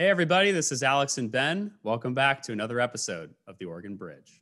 Hey, everybody, this is Alex and Ben. Welcome back to another episode of The Oregon Bridge.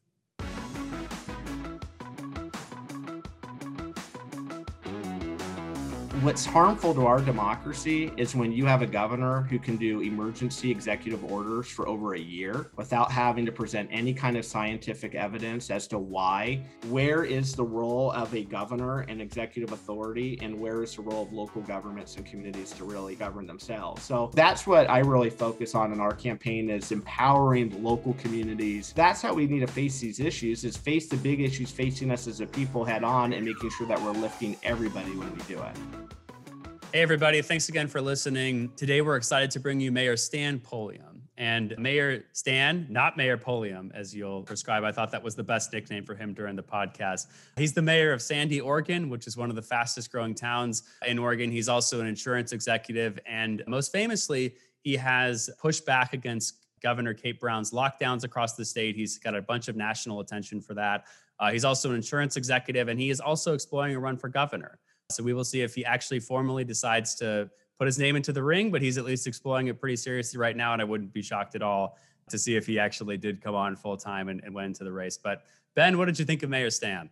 What's harmful to our democracy is when you have a governor who can do emergency executive orders for over a year without having to present any kind of scientific evidence as to why. Where is the role of a governor and executive authority, and where is the role of local governments and communities to really govern themselves? So that's what I really focus on in our campaign is empowering local communities. That's how we need to face these issues is face the big issues facing us as a people head on and making sure that we're lifting everybody when we do it. Hey, everybody. Thanks again for listening. Today, we're excited to bring you Mayor Stan Pulliam. And Mayor Stan, not Mayor Pulliam, as you'll prescribe. I thought that was the best nickname for him during the podcast. He's the mayor of Sandy, Oregon, which is one of the fastest growing towns in Oregon. He's also an insurance executive. And most famously, he has pushed back against Governor Kate Brown's lockdowns across the state. He's got a bunch of national attention for that. Uh, he's also an insurance executive, and he is also exploring a run for governor. So we will see if he actually formally decides to put his name into the ring, but he's at least exploring it pretty seriously right now. And I wouldn't be shocked at all to see if he actually did come on full time and, and went into the race. But Ben, what did you think of Mayor Stan?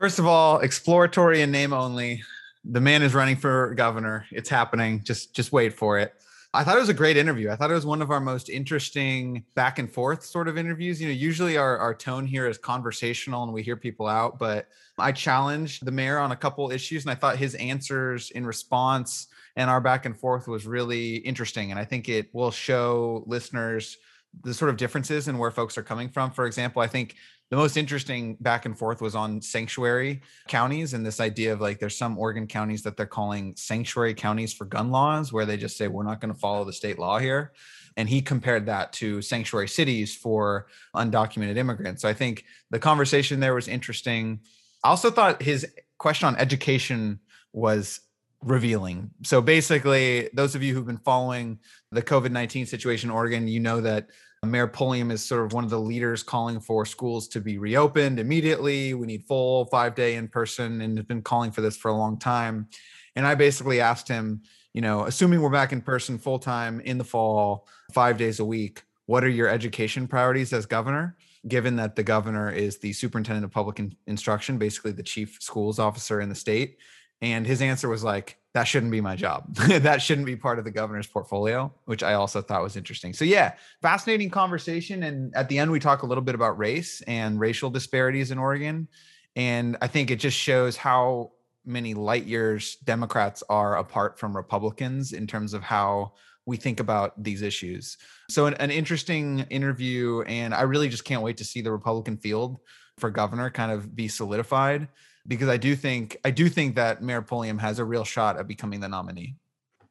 First of all, exploratory and name only. The man is running for governor. It's happening. Just just wait for it. I thought it was a great interview. I thought it was one of our most interesting back and forth sort of interviews. You know, usually our, our tone here is conversational and we hear people out, but I challenged the mayor on a couple issues and I thought his answers in response and our back and forth was really interesting. And I think it will show listeners the sort of differences in where folks are coming from. For example, I think the most interesting back and forth was on sanctuary counties and this idea of like there's some Oregon counties that they're calling sanctuary counties for gun laws, where they just say we're not going to follow the state law here. And he compared that to sanctuary cities for undocumented immigrants. So I think the conversation there was interesting. I also thought his question on education was revealing. So basically, those of you who've been following the COVID 19 situation in Oregon, you know that Mayor Pulliam is sort of one of the leaders calling for schools to be reopened immediately. We need full five day in person and has been calling for this for a long time. And I basically asked him, you know, assuming we're back in person full time in the fall, five days a week, what are your education priorities as governor? Given that the governor is the superintendent of public in- instruction, basically the chief schools officer in the state. And his answer was like, that shouldn't be my job. that shouldn't be part of the governor's portfolio, which I also thought was interesting. So, yeah, fascinating conversation. And at the end, we talk a little bit about race and racial disparities in Oregon. And I think it just shows how many light years Democrats are apart from Republicans in terms of how we think about these issues. So, an, an interesting interview. And I really just can't wait to see the Republican field for governor kind of be solidified because I do think I do think that Mayor Pulliam has a real shot at becoming the nominee.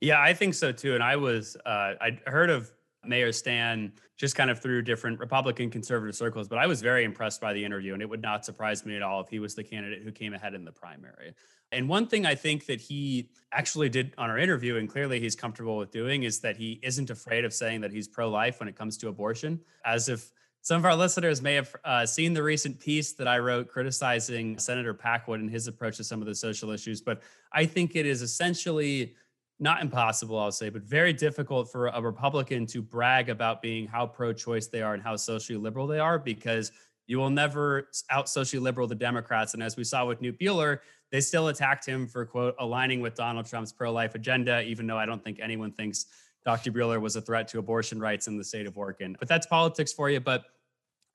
Yeah, I think so too. And I was uh, I heard of Mayor Stan just kind of through different Republican conservative circles, but I was very impressed by the interview, and it would not surprise me at all if he was the candidate who came ahead in the primary. And one thing I think that he actually did on our interview, and clearly he's comfortable with doing, is that he isn't afraid of saying that he's pro life when it comes to abortion, as if some of our listeners may have uh, seen the recent piece that I wrote criticizing Senator Packwood and his approach to some of the social issues, but I think it is essentially not impossible, I'll say, but very difficult for a Republican to brag about being how pro choice they are and how socially liberal they are because you will never out socially liberal the Democrats. And as we saw with Knute Buehler, they still attacked him for, quote, aligning with Donald Trump's pro life agenda, even though I don't think anyone thinks Dr. Buehler was a threat to abortion rights in the state of Oregon. But that's politics for you. But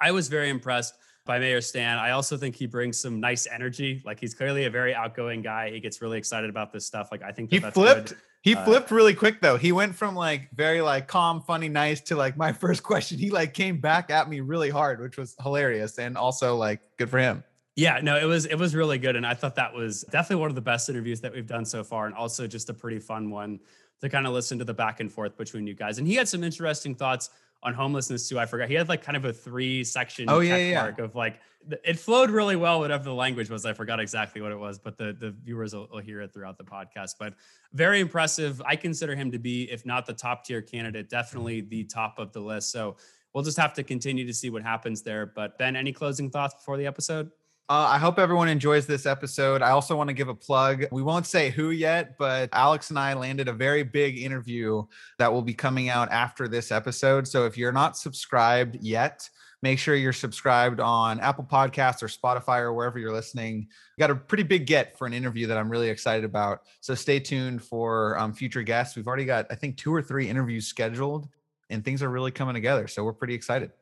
I was very impressed by Mayor Stan. I also think he brings some nice energy. Like he's clearly a very outgoing guy. He gets really excited about this stuff. Like I think that he flipped. Good. He uh, flipped really quick though. He went from like very like calm, funny, nice to like my first question. He like came back at me really hard, which was hilarious and also like good for him. Yeah, no, it was it was really good, and I thought that was definitely one of the best interviews that we've done so far, and also just a pretty fun one to kind of listen to the back and forth between you guys. And he had some interesting thoughts on homelessness too. I forgot he had like kind of a three section oh, yeah, yeah. of like it flowed really well, whatever the language was. I forgot exactly what it was, but the the viewers will, will hear it throughout the podcast. But very impressive. I consider him to be, if not the top tier candidate, definitely the top of the list. So we'll just have to continue to see what happens there. But Ben, any closing thoughts before the episode? Uh, I hope everyone enjoys this episode. I also want to give a plug. We won't say who yet, but Alex and I landed a very big interview that will be coming out after this episode. So if you're not subscribed yet, make sure you're subscribed on Apple Podcasts or Spotify or wherever you're listening. We got a pretty big get for an interview that I'm really excited about. So stay tuned for um, future guests. We've already got, I think, two or three interviews scheduled, and things are really coming together. So we're pretty excited.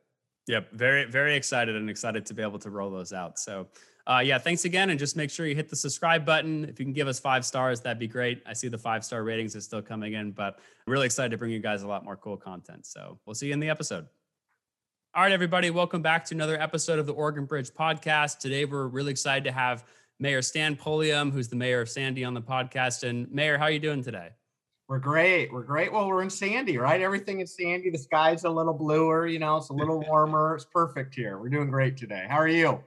Yep, very very excited and excited to be able to roll those out. So, uh, yeah, thanks again, and just make sure you hit the subscribe button. If you can give us five stars, that'd be great. I see the five star ratings is still coming in, but I'm really excited to bring you guys a lot more cool content. So we'll see you in the episode. All right, everybody, welcome back to another episode of the Oregon Bridge podcast. Today, we're really excited to have Mayor Stan Pulliam, who's the mayor of Sandy, on the podcast. And Mayor, how are you doing today? We're great. We're great. Well, we're in Sandy, right? Everything is Sandy. The sky's a little bluer, you know, it's a little warmer. It's perfect here. We're doing great today. How are you?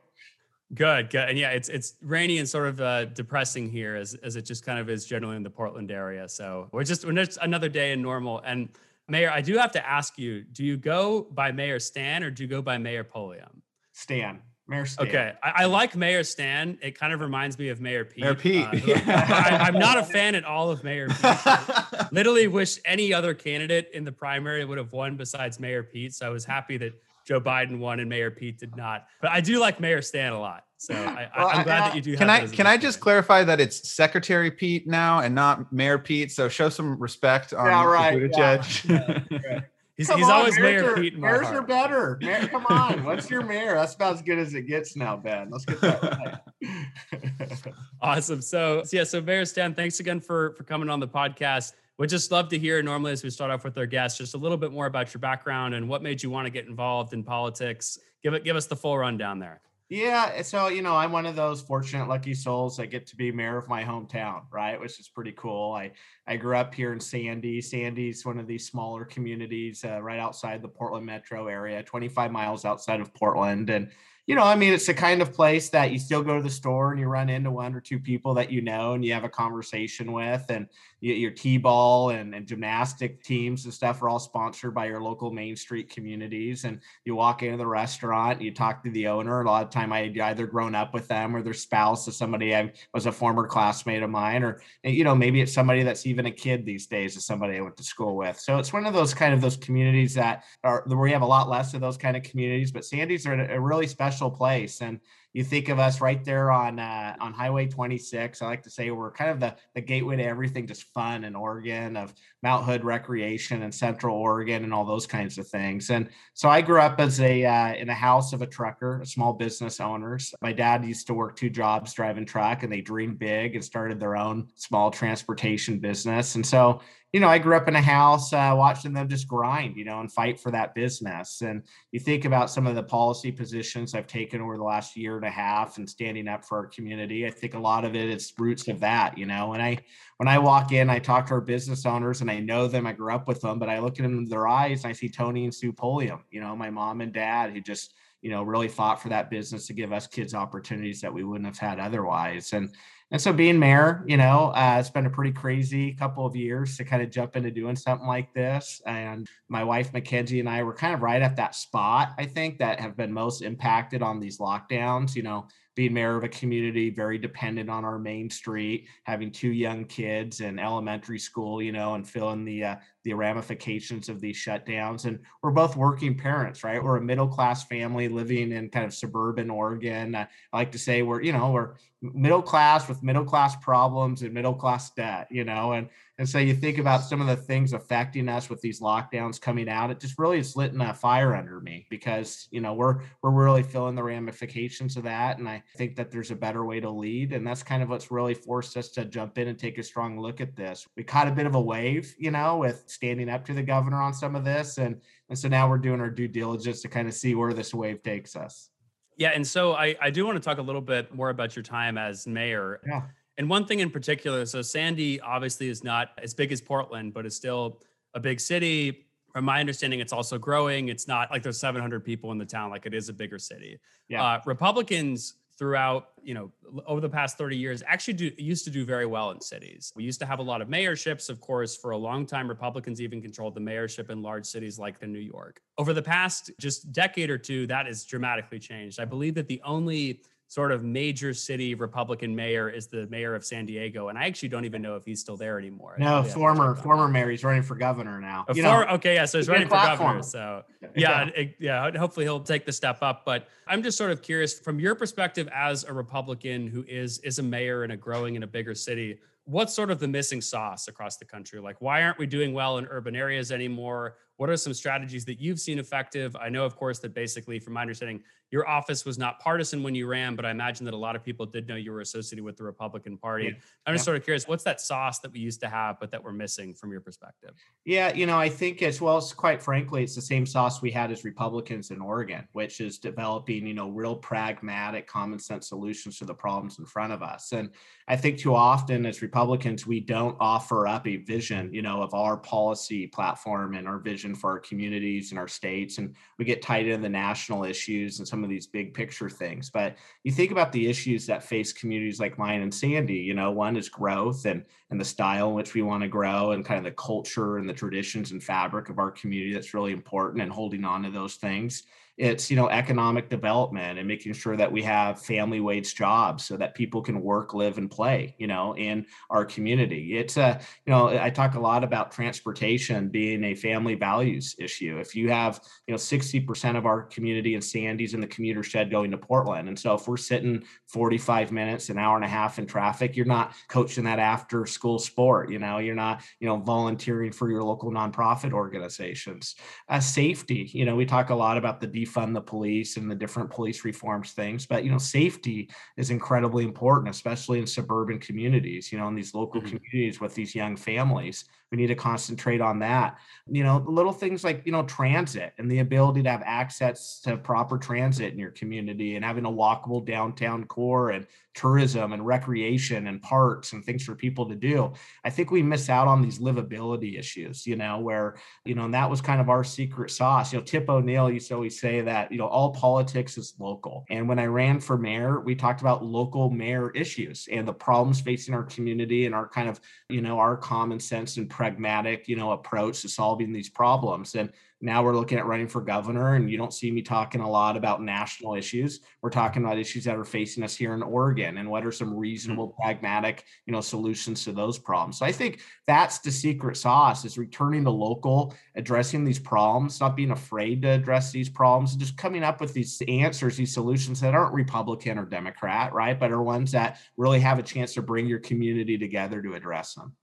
Good, good. And yeah, it's it's rainy and sort of uh, depressing here as, as it just kind of is generally in the Portland area. So we're just, we're just another day in normal. And Mayor, I do have to ask you, do you go by Mayor Stan or do you go by Mayor Pulliam? Stan. Mayor Stan. Okay, I, I, like Mayor Stan. It kind of reminds me of Mayor Pete. Mayor Pete. Uh, I, am not a fan at all of Mayor Pete. Literally wish any other candidate in the primary would have won besides Mayor Pete. So I was happy that Joe Biden won and Mayor Pete did not. But I do like Mayor Stan a lot. So I, am glad that you do. Can I can I just clarify that it's Secretary Pete now and not Mayor Pete? So show some respect on yeah, right, yeah, yeah, He's, he's on, always Mayor Pete. Mayors are better. Mayor, come on. What's your mayor? That's about as good as it gets now, Ben. Let's get that right. awesome. So, yeah, so Mayor Stan, thanks again for for coming on the podcast. We'd just love to hear normally as we start off with our guests, just a little bit more about your background and what made you want to get involved in politics. Give it, give us the full rundown there. Yeah, so you know, I'm one of those fortunate lucky souls that get to be mayor of my hometown, right? Which is pretty cool. I I grew up here in Sandy. Sandy's one of these smaller communities uh, right outside the Portland metro area, 25 miles outside of Portland, and you know, I mean, it's the kind of place that you still go to the store and you run into one or two people that you know and you have a conversation with, and you, your t-ball and, and gymnastic teams and stuff are all sponsored by your local Main Street communities. And you walk into the restaurant, you talk to the owner. A lot of time, I either grown up with them or their spouse is somebody I was a former classmate of mine, or you know, maybe it's somebody that's even a kid these days, is somebody I went to school with. So it's one of those kind of those communities that are where we have a lot less of those kind of communities, but Sandy's are a really special special place. And you think of us right there on uh, on Highway 26. I like to say we're kind of the the gateway to everything, just fun in Oregon, of Mount Hood recreation and Central Oregon and all those kinds of things. And so I grew up as a uh, in a house of a trucker, small business owners. My dad used to work two jobs driving truck, and they dreamed big and started their own small transportation business. And so you know, I grew up in a house uh, watching them just grind, you know, and fight for that business. And you think about some of the policy positions I've taken over the last year and a half and standing up for our community. I think a lot of it is roots of that, you know. And I, when I walk in, I talk to our business owners and I know them, I grew up with them, but I look in their eyes and I see Tony and Sue Pulliam, you know, my mom and dad who just, you know, really fought for that business to give us kids opportunities that we wouldn't have had otherwise. And and so being mayor, you know, uh, it's been a pretty crazy couple of years to kind of jump into doing something like this. And my wife Mackenzie and I were kind of right at that spot, I think, that have been most impacted on these lockdowns. You know, being mayor of a community very dependent on our main street, having two young kids in elementary school, you know, and feeling the uh, the ramifications of these shutdowns. And we're both working parents, right? We're a middle class family living in kind of suburban Oregon. I like to say we're, you know, we're middle class with middle class problems and middle class debt, you know, and and so you think about some of the things affecting us with these lockdowns coming out. It just really is lit in a fire under me because you know we're we're really feeling the ramifications of that, and I think that there's a better way to lead, and that's kind of what's really forced us to jump in and take a strong look at this. We caught a bit of a wave, you know, with standing up to the governor on some of this, and and so now we're doing our due diligence to kind of see where this wave takes us. Yeah, and so I, I do want to talk a little bit more about your time as mayor. Yeah. And one thing in particular, so Sandy obviously is not as big as Portland, but is still a big city. From my understanding, it's also growing. It's not like there's 700 people in the town, like it is a bigger city. Yeah. Uh, Republicans throughout, you know, over the past 30 years actually do, used to do very well in cities. We used to have a lot of mayorships, of course, for a long time. Republicans even controlled the mayorship in large cities like New York. Over the past just decade or two, that has dramatically changed. I believe that the only sort of major city Republican mayor is the mayor of San Diego, and I actually don't even know if he's still there anymore. No, probably have to former former mayor. He's running for governor now. You for- know, okay, yeah, so he's running for governor. So yeah, it- yeah. Hopefully he'll take the step up. But I'm just sort of curious from your perspective as a Republican who is is a mayor in a growing in a bigger city. What's sort of the missing sauce across the country? Like, why aren't we doing well in urban areas anymore? What are some strategies that you've seen effective? I know, of course, that basically, from my understanding, your office was not partisan when you ran, but I imagine that a lot of people did know you were associated with the Republican Party. Yeah. I'm just Yeah. sort of curious, what's that sauce that we used to have, but that we're missing from your perspective? Yeah, you know, I think as well as quite frankly, it's the same sauce we had as Republicans in Oregon, which is developing, you know, real pragmatic, common sense solutions to the problems in front of us. And I think too often as Republicans, we don't offer up a vision, you know, of our policy platform and our vision for our communities and our states. And we get tied into the national issues and some of these big picture things. But you think about the issues that face communities like mine and Sandy, you know, one is growth and and the style in which we want to grow and kind of the culture and the traditions and fabric of our community that's really important and holding on to those things it's you know economic development and making sure that we have family wage jobs so that people can work live and play you know in our community. It's a you know i talk a lot about transportation being a family values issue. If you have you know 60% of our community in sandy's in the commuter shed going to portland and so if we're sitting 45 minutes an hour and a half in traffic you're not coaching that after school sport you know you're not you know volunteering for your local nonprofit organizations. Uh, safety you know we talk a lot about the defund the police and the different police reforms things but you know safety is incredibly important especially in suburban communities you know in these local Mhm. communities with these young families we need to concentrate on that. You know little things like you know transit and the ability to have access to proper transit in your community and having a walkable downtown core and tourism and recreation and parks and things for people to do. I think we miss out on these livability issues you know where you know and that was kind of our secret sauce. You know tip o'neill used to always say that you know all politics is local. And when i ran for mayor we talked about local mayor issues and the problems facing our community and our kind of you know our common sense and pragmatic you know approach to solving these problems. And now we're looking at running for governor and you don't see me talking a lot about national issues. We're talking about issues that are facing us here in oregon and what are some mm-hmm. reasonable pragmatic you know solutions to those problems. So i think that's the secret sauce is returning to local addressing these problems not being afraid to address these problems and just coming up with these answers these solutions that aren't republican or democrat right but are ones that really have a chance to bring your community together to address them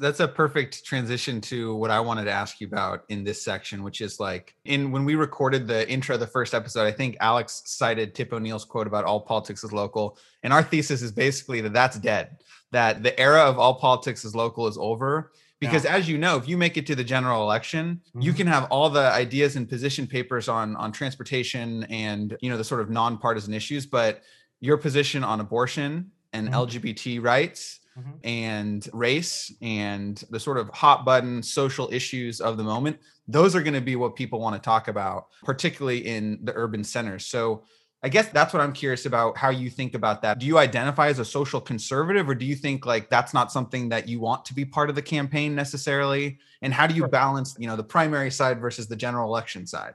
that's a perfect transition to what I wanted to ask you about in this section, which is like in when we recorded the intro of the first episode, I think Alex cited Tip O'Neill's quote about all politics is local. And our thesis is basically that that's dead, that the era of all politics is local is over. Because as you know, if you make it to the general election, you Mhm. can have all the ideas and position papers on on transportation and you know the sort of nonpartisan issues, but your position on abortion and Mhm. LGBT rights Mhm. and race and the sort of hot button social issues of the moment those are going to be what people want to talk about particularly in the urban centers so i guess that's what i'm curious about how you think about that. Do you identify as a social conservative or do you think like that's not something that you want to be part of the campaign necessarily? And how do you balance you know the primary side versus the general election side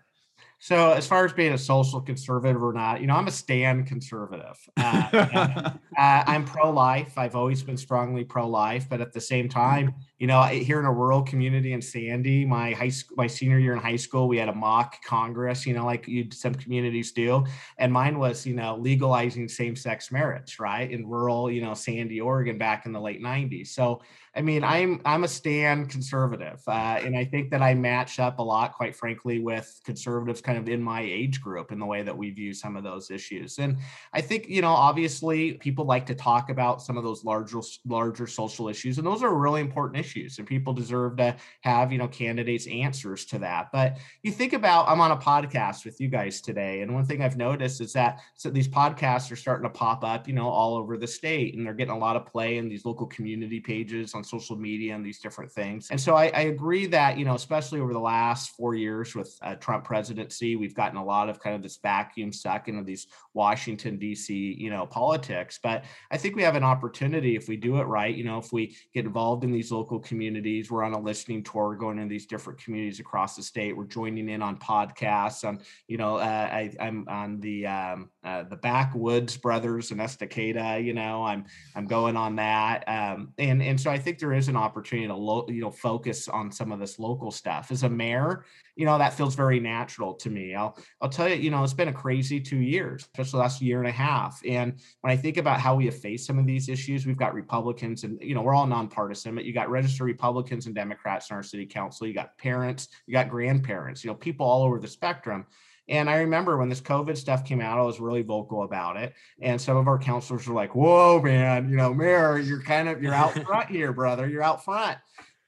So, as far as being a social conservative or not, you know, I'm a stand conservative. Uh, uh, uh, I'm pro-life. I've always been strongly pro-life, but at the same time, you know, here in a rural community in Sandy, my high school, my senior year in high school, we had a mock Congress, you know, like you'd some communities do, and mine was, you know, legalizing same-sex marriage, right, in rural, you know, Sandy, Oregon, back in the late '90s. So, I mean, I'm I'm a stand conservative, uh, and I think that I match up a lot, quite frankly, with conservatives kind of in my age group in the way that we view some of those issues. And I think you know, obviously, people like to talk about some of those larger larger social issues, and those are really important issues, and people deserve to have you know candidates answers to that. But you think about, I'm on a podcast with you guys today, and one thing I've noticed is that so these podcasts are starting to pop up, you know, all over the state, and they're getting a lot of play in these local community pages on social media and these different things. And so I, I agree that, you know, especially over the last four years with uh, Trump presidency, we've gotten a lot of kind of this vacuum suck into these Washington, D.C., you know, politics. But I think we have an opportunity if we do it right, you know, if we get involved in these local communities, we're on a listening tour going to these different communities across the state. We're joining in on podcasts. On, you know, uh, I, I'm on the um, uh, the backwoods brothers in Estacada. You know, I'm I'm going on that, um, and and so I think there is an opportunity to lo- you know focus on some of this local stuff. As a mayor, you know that feels very natural to me. I'll I'll tell you, you know, it's been a crazy two years, especially last year and a half. And when I think about how we have faced some of these issues, we've got Republicans and you know we're all nonpartisan, but you got registered Republicans and Democrats in our city council. You got parents, you got grandparents, you know, people all over the spectrum. And I remember when this COVID stuff came out, I was really vocal about it. And some of our counselors were like, whoa, man, you know, Mayor, you're kind of, you're out front here, brother. You're out front.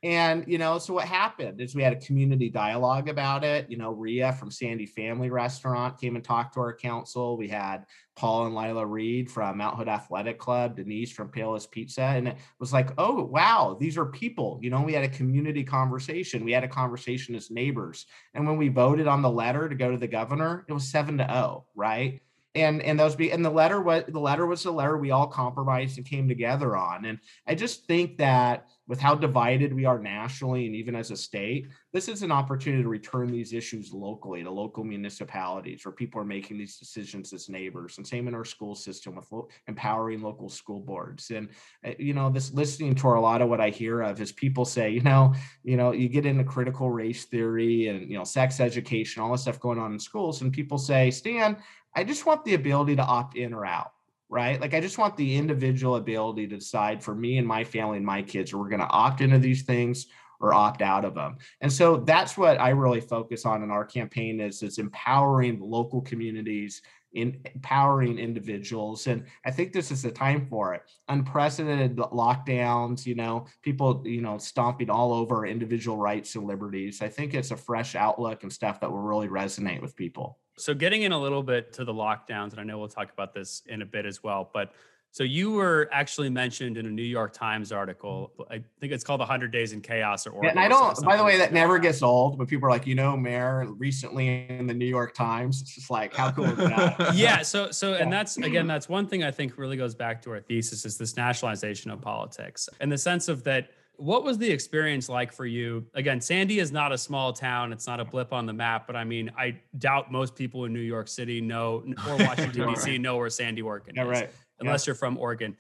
And, you know, so what happened is we had a community dialogue about it. You know, Ria from Sandy Family Restaurant came and talked to our council. We had Paul and Lila Reed from Mount Hood Athletic Club, Denise from Payless Pizza. And it was like, oh, wow, these are people. You know, we had a community conversation. We had a conversation as neighbors. And when we voted on the letter to go to the governor, it was seven to oh, right? and and those be and the letter was the letter was the letter we all compromised and came together on and i just think that with how divided we are nationally and even as a state this is an opportunity to return these issues locally to local municipalities where people are making these decisions as neighbors. And same in our school system with lo- empowering local school boards. And uh, you know this listening to a lot of what i hear of is people say you know you know you get into critical race theory and you know sex education all this stuff going on in schools. And people say stan I just want the ability to opt in or out, right? Like I just want the individual ability to decide for me and my family and my kids, are we going to opt into these things or opt out of them. And so that's what I really focus on in our campaign is it's empowering local communities, in empowering individuals. And I think this is the time for it. Unprecedented lockdowns, you know, people, you know, stomping all over individual rights and liberties. I think it's a fresh outlook and stuff that will really resonate with people. So getting in a little bit to the lockdowns, and I know we'll talk about this in a bit as well, but so you were actually mentioned in a New York Times article. I think it's called 100 Days in Chaos or yeah, And I don't, by the way, that never gets old when people are like, you know, Mayor recently in the New York Times. It's just like, how cool is that? yeah. So, so, and that's, again, that's one thing I think really goes back to our thesis is this nationalization of politics and the sense of that what was the experience like for you? Again, Sandy is not a small town. It's not a blip on the map, but I mean, I doubt most people in New York City know or Washington, D.C. know where Sandy, Oregon yeah, is, right. unless yeah. you're from Oregon.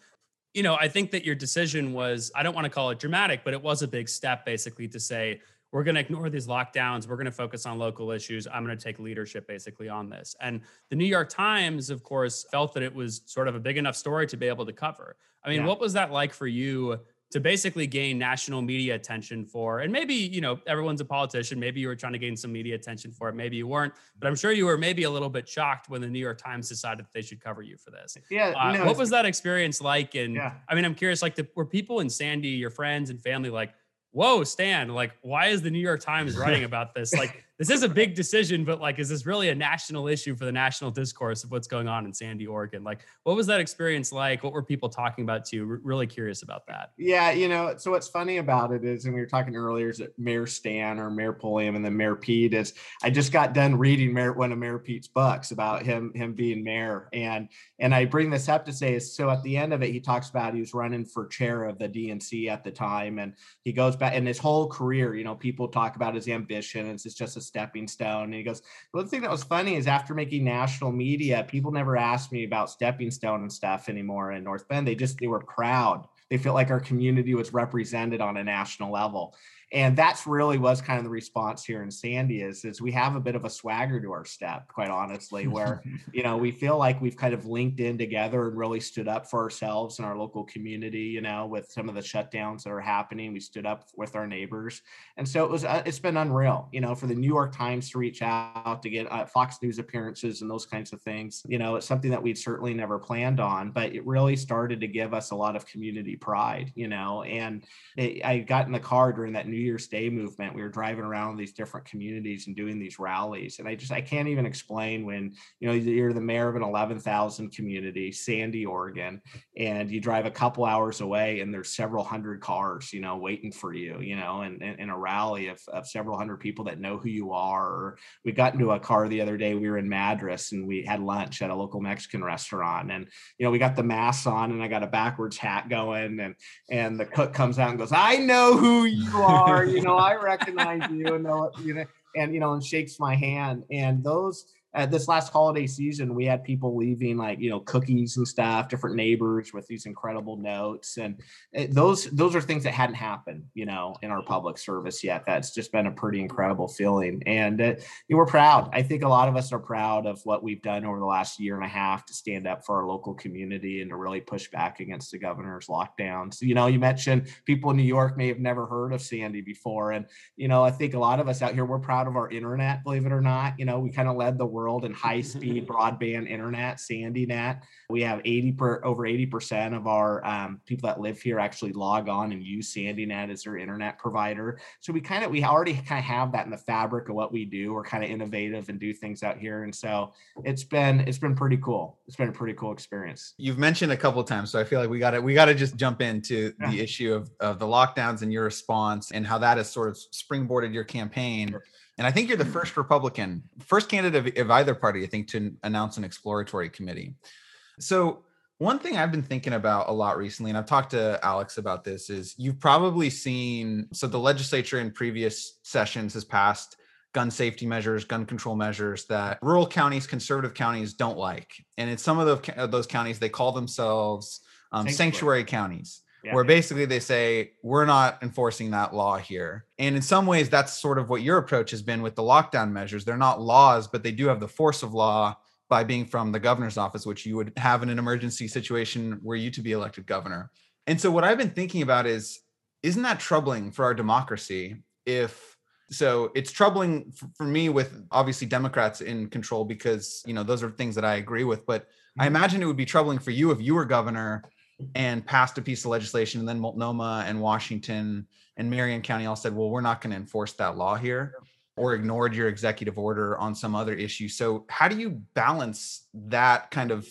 You know, I think that your decision was, I don't want to call it dramatic, but it was a big step basically to say, we're going to ignore these lockdowns. We're going to focus on local issues. I'm going to take leadership basically on this. And the New York Times, of course, felt that it was sort of a big enough story to be able to cover. I mean, yeah. what was that like for you to basically gain national media attention for and maybe you know everyone's a politician. Maybe you were trying to gain some media attention for it. Maybe you weren't but i'm sure you were maybe a little bit shocked when the new york times decided that they should cover you for this. Yeah uh, no, what was that experience like? And yeah. i mean i'm curious like the, were people in sandy your friends and family like whoa stan like why is the new york times writing about this? Like this is a big decision, but like, is this really a national issue for the national discourse of what's going on in Sandy, Oregon? Like, what was that experience like? What were people talking about to you? really curious about that. Yeah, you know, so what's funny about it is, and we were talking earlier, is that Mayor Stan or Mayor Pulliam and then Mayor Pete is. I just got done reading Mayor, one of Mayor Pete's books about him him being mayor, and and I bring this up to say is so at the end of it, he talks about he was running for chair of the DNC at the time, and he goes back in his whole career. You know, people talk about his ambition. It's just a stepping stone. And he goes, one thing that was funny is after making national media, people never asked me about stepping stone and stuff anymore in North Bend. They just, they were proud. They felt like our community was represented on a national level and that's really was kind of the response here in sandy is is we have a bit of a swagger to our step quite honestly where you know we feel like we've kind of linked in together and really stood up for ourselves and our local community you know with some of the shutdowns that are happening. We stood up with our neighbors. And so it was uh, it's been unreal you know for the new york times to reach out to get uh, fox news appearances and those kinds of things. You know it's something that we'd certainly never planned on but it really started to give us a lot of community pride you know and it, i got in the car during that new New Year's Day movement. We were driving around these different communities and doing these rallies. And I just, I can't even explain when, you know, you're the mayor of an 11,000 community, Sandy, Oregon, and you drive a couple hours away and there's several hundred cars, you know, waiting for you, you know, and in a rally of, of several hundred people that know who you are. We got into a car the other day, we were in Madras and we had lunch at a local Mexican restaurant. And, you know, we got the mask on and I got a backwards hat going and, and the cook comes out and goes, I know who you are are, you know, I recognize you and know, you know, and you know, and shakes my hand. And those uh, this last holiday season, we had people leaving like you know cookies and stuff, different neighbors with these incredible notes, and it, those those are things that hadn't happened, you know, in our public service yet. That's just been a pretty incredible feeling, and uh, we're proud. I think a lot of us are proud of what we've done over the last year and a half to stand up for our local community and to really push back against the governor's lockdowns. You know, you mentioned people in New York may have never heard of Sandy before, and you know, I think a lot of us out here we're proud of our internet, believe it or not. You know, we kind of led the world in high speed broadband internet, SandyNet. We have 80 per over 80% of our um, people that live here actually log on and use SandyNet as their internet provider. So we kind of we already kind of have that in the fabric of what we do. We're kind of innovative and do things out here, and so it's been it's been pretty cool. It's been a pretty cool experience. You've mentioned a couple times, so I feel like we got to we got to just jump into the issue of of the lockdowns and your response and how that has sort of springboarded your campaign. Sure. And I think you're the first Republican, first candidate of, either party, I think, to announce an exploratory committee. So one thing I've been thinking about a lot recently, and I've talked to Alex about this, is you've probably seen so the legislature in previous sessions has passed gun safety measures, gun control measures that rural counties, conservative counties don't like. And in some of the, those counties, they call themselves um, sanctuary. sanctuary counties yeah. where basically they say we're not enforcing that law here and in some ways that's sort of what your approach has been with the lockdown measures they're not laws but they do have the force of law by being from the governor's office which you would have in an emergency situation were you to be elected governor and so what i've been thinking about is isn't that troubling for our democracy if so it's troubling for me with obviously democrats in control because you know those are things that i agree with but i mm-hmm. imagine it would be troubling for you if you were governor and passed a piece of legislation. And then Multnomah and Washington and Marion County all said, well, we're not going to enforce that law here or ignored your executive order on some other issue. So how do you balance that kind of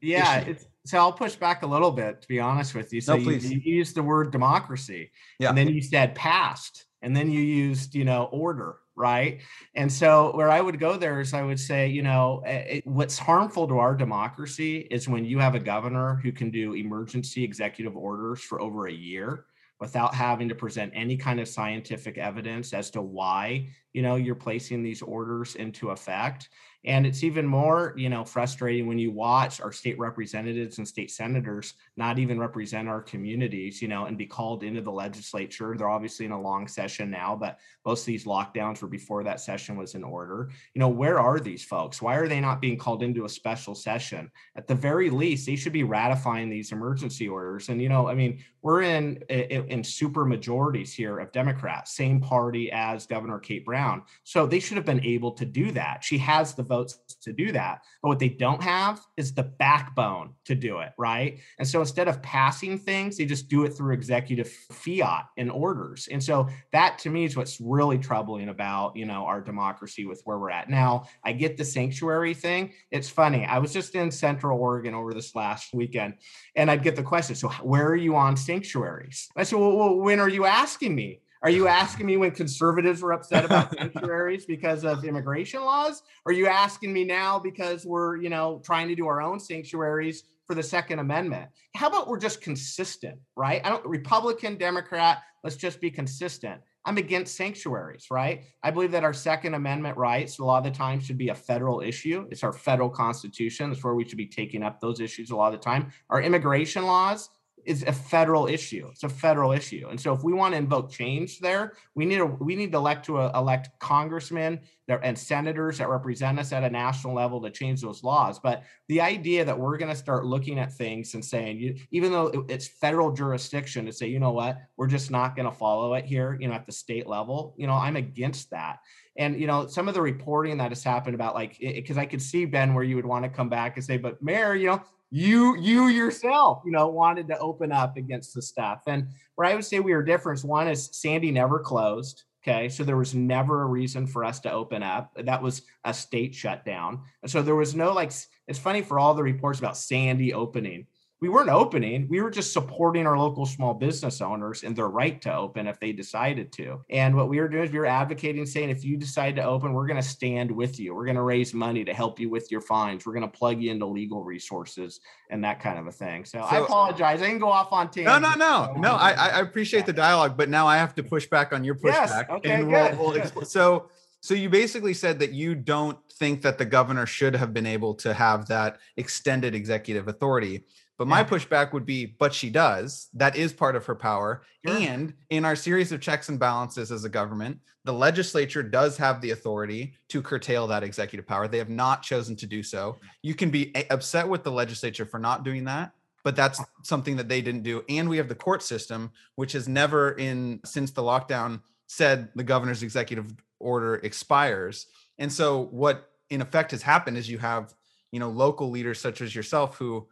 yeah, it's so I'll push back a little bit to be honest with you. So no, you, you used the word democracy, yeah. and then you said passed, and then you used you know order, right? And so where I would go there is I would say, you know, it, what's harmful to our democracy is when you have a governor who can do emergency executive orders for over a year without having to present any kind of scientific evidence as to why you know you're placing these orders into effect and it's even more, you know, frustrating when you watch our state representatives and state senators not even represent our communities, you know, and be called into the legislature. They're obviously in a long session now, but most of these lockdowns were before that session was in order. You know, where are these folks? Why are they not being called into a special session? At the very least, they should be ratifying these emergency orders. And, you know, I mean, we're in in, super majorities here of Democrats, same party as Governor Kate Brown. So they should have been able to do that. She has the votes to do that. But what they don't have is the backbone to do it, right? And so instead of passing things, they just do it through executive fiat and orders. And so that to me is what's really troubling about, you know, our democracy with where we're at. Now, I get the sanctuary thing. It's funny. I was just in Central Oregon over this last weekend and I'd get the question, so where are you on sanctuaries? I said, well, well when are you asking me? Are you asking me when conservatives were upset about sanctuaries because of immigration laws? Are you asking me now because we're, you know, trying to do our own sanctuaries for the Second Amendment? How about we're just consistent, right? I don't Republican, Democrat, let's just be consistent. I'm against sanctuaries, right? I believe that our Second Amendment rights a lot of the time should be a federal issue. It's our federal constitution. It's where we should be taking up those issues a lot of the time. Our immigration laws, is a federal issue. It's a federal issue, and so if we want to invoke change there, we need to we need to elect to elect congressmen and senators that represent us at a national level to change those laws. But the idea that we're going to start looking at things and saying, you, even though it's federal jurisdiction, to say, you know what, we're just not going to follow it here, you know, at the state level, you know, I'm against that. And you know, some of the reporting that has happened about like, because I could see Ben where you would want to come back and say, but Mayor, you know, you you yourself you know wanted to open up against the stuff. And where i would say we were different one is sandy never closed okay? So there was never a reason for us to open up. That was a state shutdown. And so there was no like it's funny for all the reports about sandy opening we weren't opening we were just supporting our local small business owners and their right to open if they decided to. And what we were doing is we were advocating saying if you decide to open we're going to stand with you. We're going to raise money to help you with your fines. We're going to plug you into legal resources and that kind of a thing. So, so i apologize. I can go off on tangents. no no no no i, I appreciate the dialogue but now i have to push back on your pushback yes, okay, good, we'll, we'll so so you basically said that you don't think that the governor should have been able to have that extended executive authority. But my pushback would be, but she does. That is part of her power. Sure. And in our series of checks and balances as a government, the legislature does have the authority to curtail that executive power. They have not chosen to do so. You can be eh, upset with the legislature for not doing that, but that's oh. something that they didn't do. And we have the court system, which has never in since the lockdown said the governor's executive order expires. And so what in effect has happened is you have, you know, local leaders such as yourself who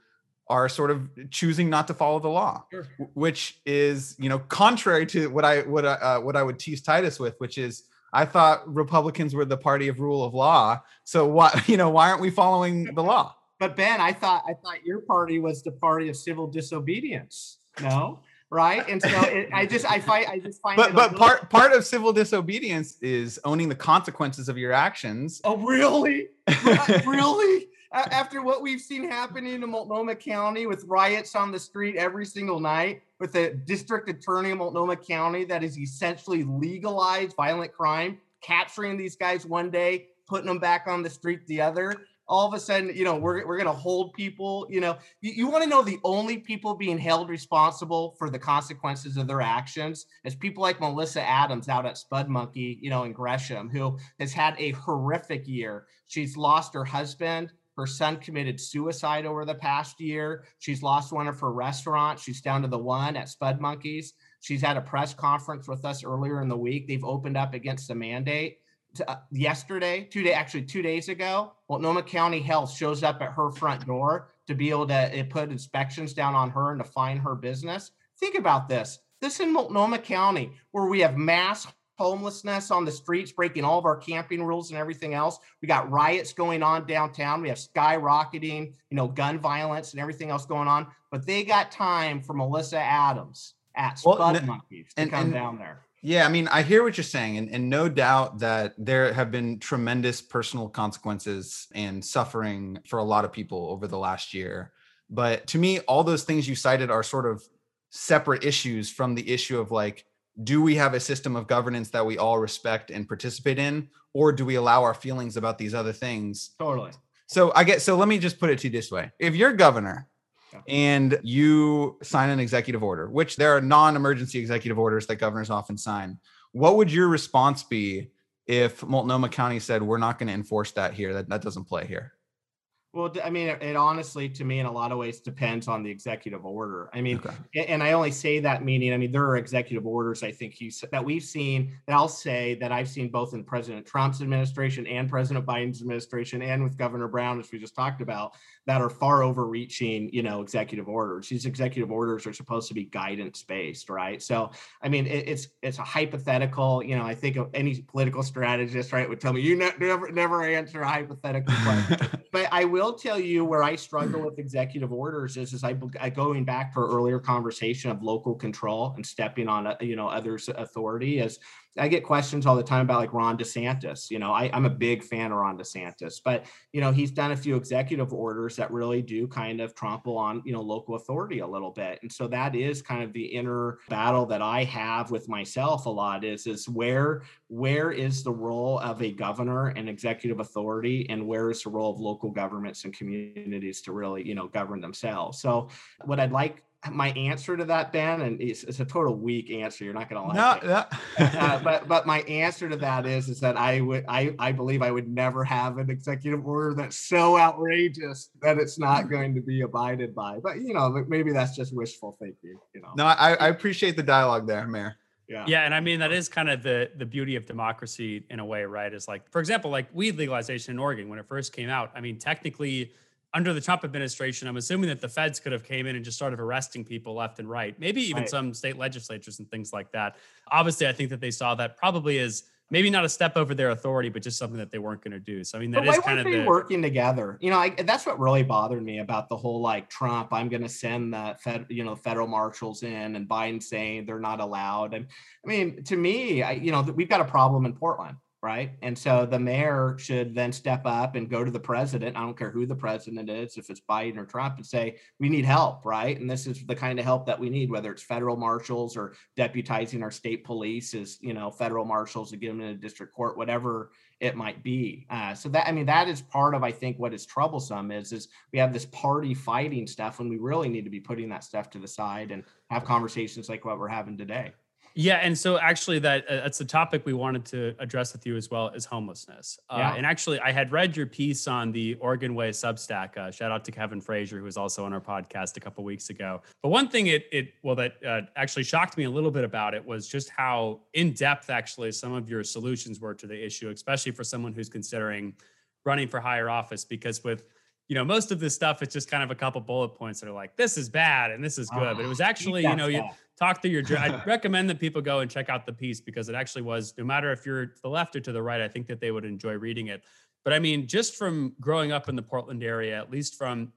are sort of choosing not to follow the law, Sure. which is, you know, contrary to what I what I, uh, what I would tease Titus with, which is I thought Republicans were the party of rule of law. So why, you know, why aren't we following the law? But Ben, I thought I thought your party was the party of civil disobedience. No, right? And so it, I just I find I just find But but little- part part of civil disobedience is owning the consequences of your actions. Oh really? really? After what we've seen happening in Multnomah County with riots on the street every single night, with the district attorney of Multnomah County that is essentially legalized violent crime, capturing these guys one day, putting them back on the street the other. All of a sudden, you know, we're, we're going to hold people. You know, you, you want to know the only people being held responsible for the consequences of their actions is people like Melissa Adams out at Spud Monkey, you know, in Gresham, who has had a horrific year. She's lost her husband. Her son committed suicide over the past year. She's lost one of her restaurants. She's down to the one at Spud Monkeys. She's had a press conference with us earlier in the week. They've opened up against the mandate. To, uh, yesterday, two day, actually two days ago, Multnomah County Health shows up at her front door to be able to uh, put inspections down on her and to fine her business. Think about this. This in Multnomah County, where we have mass homelessness on the streets, breaking all of our camping rules and everything else. We got riots going on downtown. We have skyrocketing, you know, gun violence and everything else going on. But they got time for Melissa Adams at Spud n- Monkeys to and- come and- down there. Yeah, I mean, I hear what you're saying, and, and no doubt that there have been tremendous personal consequences and suffering for a lot of people over the last year. But to me, all those things you cited are sort of separate issues from the issue of like, do we have a system of governance that we all respect and participate in, or do we allow our feelings about these other things Totally. so I get so let me just put it to you this way. If you're governor Yeah. and you sign an executive order, which there are non-emergency executive orders that governors often sign, what would your response be if Multnomah County said we're not going to enforce that here? That that doesn't play here. Well, I mean, it, it honestly, to me, in a lot of ways, depends on the executive order. I mean, Okay. and I only say that meaning, I mean, there are executive orders I think you that we've seen that I'll say that I've seen both in President Trump's administration and President Biden's administration and with Governor Brown, as we just talked about, that are far overreaching, you know, executive orders. These executive orders are supposed to be guidance based, right? So, I mean, it, it's it's a hypothetical. You know, I think any political strategist, right, would tell me you ne- never never answer a hypothetical question. but I will tell you where I struggle with executive orders is is I, I going back to our earlier conversation of local control and stepping on you know others' authority is I get questions all the time about like Ron DeSantis. You know, I, I'm a big fan of Ron DeSantis, but you know he's done a few executive orders that really do kind of trample on you know local authority a little bit, and so that is kind of the inner battle that I have with myself a lot. Is is where where is the role of a governor and executive authority, and where is the role of local governments and communities to really you know govern themselves? So what I'd like my answer to that, Ben, and it's, it's a total weak answer. You're not going to like No, it no. uh, but but my answer to that is is that I would I I believe I would never have an executive order that's so outrageous that it's not going to be abided by. But you know maybe that's just wishful thinking. You know. no, I, I appreciate the dialogue there, Mayor. Yeah. Yeah, and I mean that is kind of the the beauty of democracy in a way, right? Is like, for example, like weed legalization in Oregon when it first came out. I mean, technically, under the Trump administration, I'm assuming that the feds could have came in and just started arresting people left and right, maybe even Right. some state legislatures and things like that. Obviously, I think that they saw that probably as maybe not a step over their authority, but just something that they weren't going to do. So I mean, that But is kind of the working together? You know, I, that's what really bothered me about the whole like Trump. I'm going to send the fed, you know, federal marshals in, and Biden saying they're not allowed. And I mean, to me, I, you know, we've got a problem in Portland, right? And so the mayor should then step up and go to the president. I don't care who the president is, if it's Biden or Trump, and say, we need help, right? And this is the kind of help that we need, whether it's federal marshals or deputizing our state police as, you know, federal marshals to get them in a district court, whatever it might be. Uh, so that I mean, that is part of I think what is troublesome is is we have this party fighting stuff when we really need to be putting that stuff to the side and have conversations like what we're having today. Yeah, and so actually, that uh, that's the topic we wanted to address with you as well is homelessness. Uh, yeah. And actually, I had read your piece on the Oregon Way Substack. Uh, shout out to Kevin Frazier, who was also on our podcast a couple weeks ago. But one thing it it well that uh, actually shocked me a little bit about it was just how in depth actually some of your solutions were to the issue, especially for someone who's considering running for higher office. Because with you know, most of this stuff, it's just kind of a couple bullet points that are like, this is bad and this is good. but it was actually, you know, you talk through your, I recommend that people go and check out the piece because it actually was, no matter if you're to the left or to the right, I think that they would enjoy reading it. But I mean, just from growing up in the Portland area, at least from,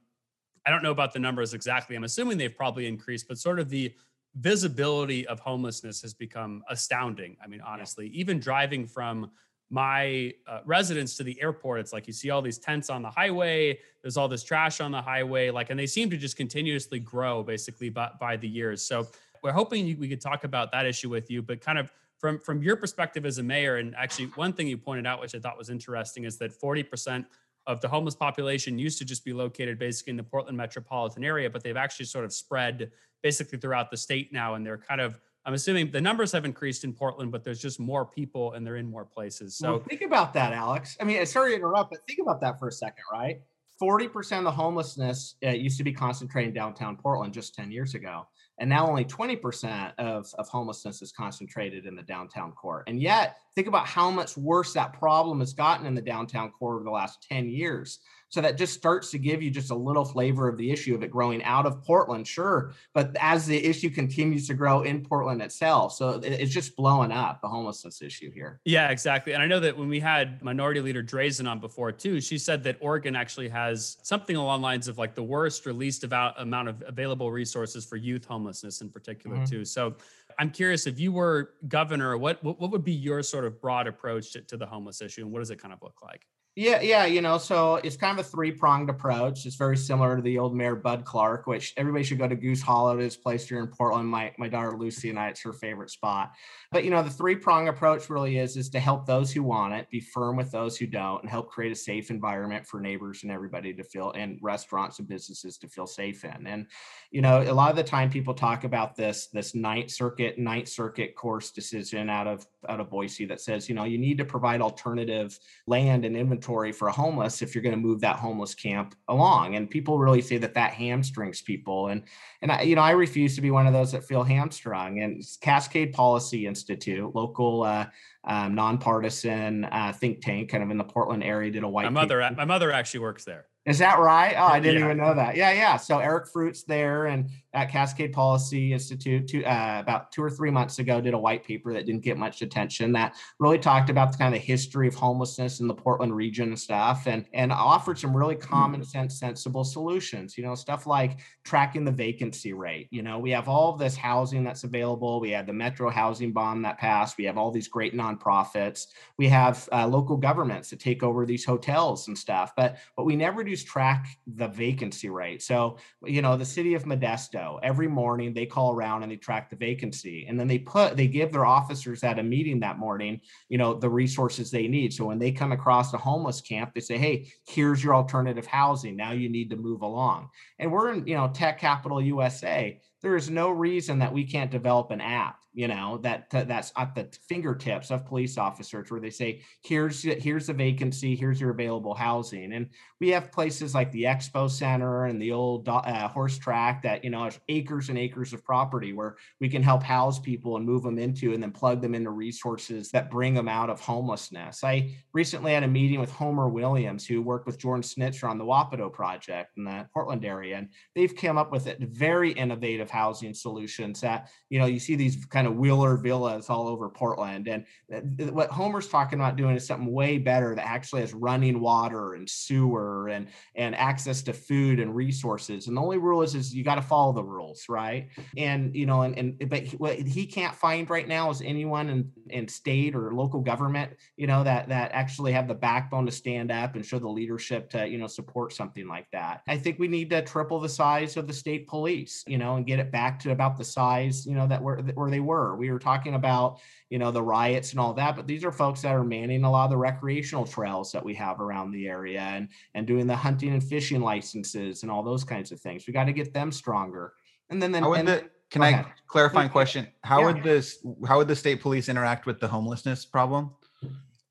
I don't know about the numbers exactly. I'm assuming they've probably increased, but sort of the visibility of homelessness has become astounding. I mean, honestly, yeah. even driving from my uh, residence to the airport. It's like you see all these tents on the highway. There's all this trash on the highway like and they seem to just continuously grow basically by, by the years. So we're hoping we could talk about that issue with you but kind of from from your perspective as a mayor and actually one thing you pointed out which i thought was interesting is that 40% of the homeless population used to just be located basically in the portland metropolitan area but they've actually sort of spread basically throughout the state now and they're kind of I'm assuming the numbers have increased in Portland, but there's just more people and they're in more places. So well, think about that, Alex. I mean, sorry to interrupt, but think about that for a second, right? 40% of the homelessness uh, used to be concentrated in downtown Portland just 10 years ago. And now only 20% of, of homelessness is concentrated in the downtown core. And yet, think about how much worse that problem has gotten in the downtown core over the last 10 years. So that just starts to give you just a little flavor of the issue of it growing out of Portland, sure. But as the issue continues to grow in Portland itself, so it's just blowing up the homelessness issue here. Yeah, exactly. And I know that when we had Minority Leader Drazan on before too, she said that Oregon actually has something along lines of like the worst or least about amount of available resources for youth homelessness in particular mm-hmm. too. So I'm curious if you were governor, what what would be your sort of broad approach to, to the homeless issue, and what does it kind of look like? Yeah, yeah, you know, so it's kind of a three pronged approach. It's very similar to the old mayor Bud Clark, which everybody should go to Goose Hollow to his place here in Portland. My my daughter Lucy and I, it's her favorite spot. But you know, the three prong approach really is is to help those who want it, be firm with those who don't, and help create a safe environment for neighbors and everybody to feel, and restaurants and businesses to feel safe in. And you know, a lot of the time people talk about this this Ninth Circuit Ninth Circuit course decision out of out of Boise that says, you know, you need to provide alternative land and inventory for a homeless if you're going to move that homeless camp along. And people really say that that hamstrings people. And and I, you know, I refuse to be one of those that feel hamstrung. And Cascade Policy Institute, local uh, um, nonpartisan uh, think tank, kind of in the Portland area, did a white. My mother, paper. my mother actually works there. Is that right? Oh, I didn't yeah. even know that. Yeah, yeah. So Eric Fruits there, and at Cascade Policy Institute, two, uh, about two or three months ago, did a white paper that didn't get much attention. That really talked about the kind of history of homelessness in the Portland region and stuff, and and offered some really common sense, sensible solutions. You know, stuff like tracking the vacancy rate. You know, we have all this housing that's available. We have the Metro Housing Bond that passed. We have all these great nonprofits. We have uh, local governments that take over these hotels and stuff. But what we never do is track the vacancy rate. So, you know, the city of Modesto, every morning they call around and they track the vacancy. And then they put, they give their officers at a meeting that morning, you know, the resources they need. So when they come across a homeless camp, they say, hey, here's your alternative housing. Now you need to move along. And we're in, you know, tech capital USA. There is no reason that we can't develop an app you know that that's at the fingertips of police officers where they say here's here's the vacancy here's your available housing. And we have places like the expo center and the old uh, horse track that you know has acres and acres of property where we can help house people and move them into and then plug them into resources that bring them out of homelessness. I recently had a meeting with homer williams who worked with jordan schnitzer on the wapato project in the portland area and they've come up with very innovative housing solutions that you know you see these kind of wheeler villas all over portland. And uh, what homer's talking about doing is something way better that actually has running water and sewer and and access to food and resources. And the only rule is is you got to follow the rules right? And you know and, and but what he can't find right now is anyone in, in state or local government you know that that actually have the backbone to stand up and show the leadership to you know support something like that. I think we need to triple the size of the state police you know and get it back to about the size you know that were where they were we were talking about you know the riots and all that but these are folks that are manning a lot of the recreational trails that we have around the area and and doing the hunting and fishing licenses and all those kinds of things we got to get them stronger and then then and, the, can I ahead. clarifying question? How Yeah. would this how would the state police interact with the homelessness problem?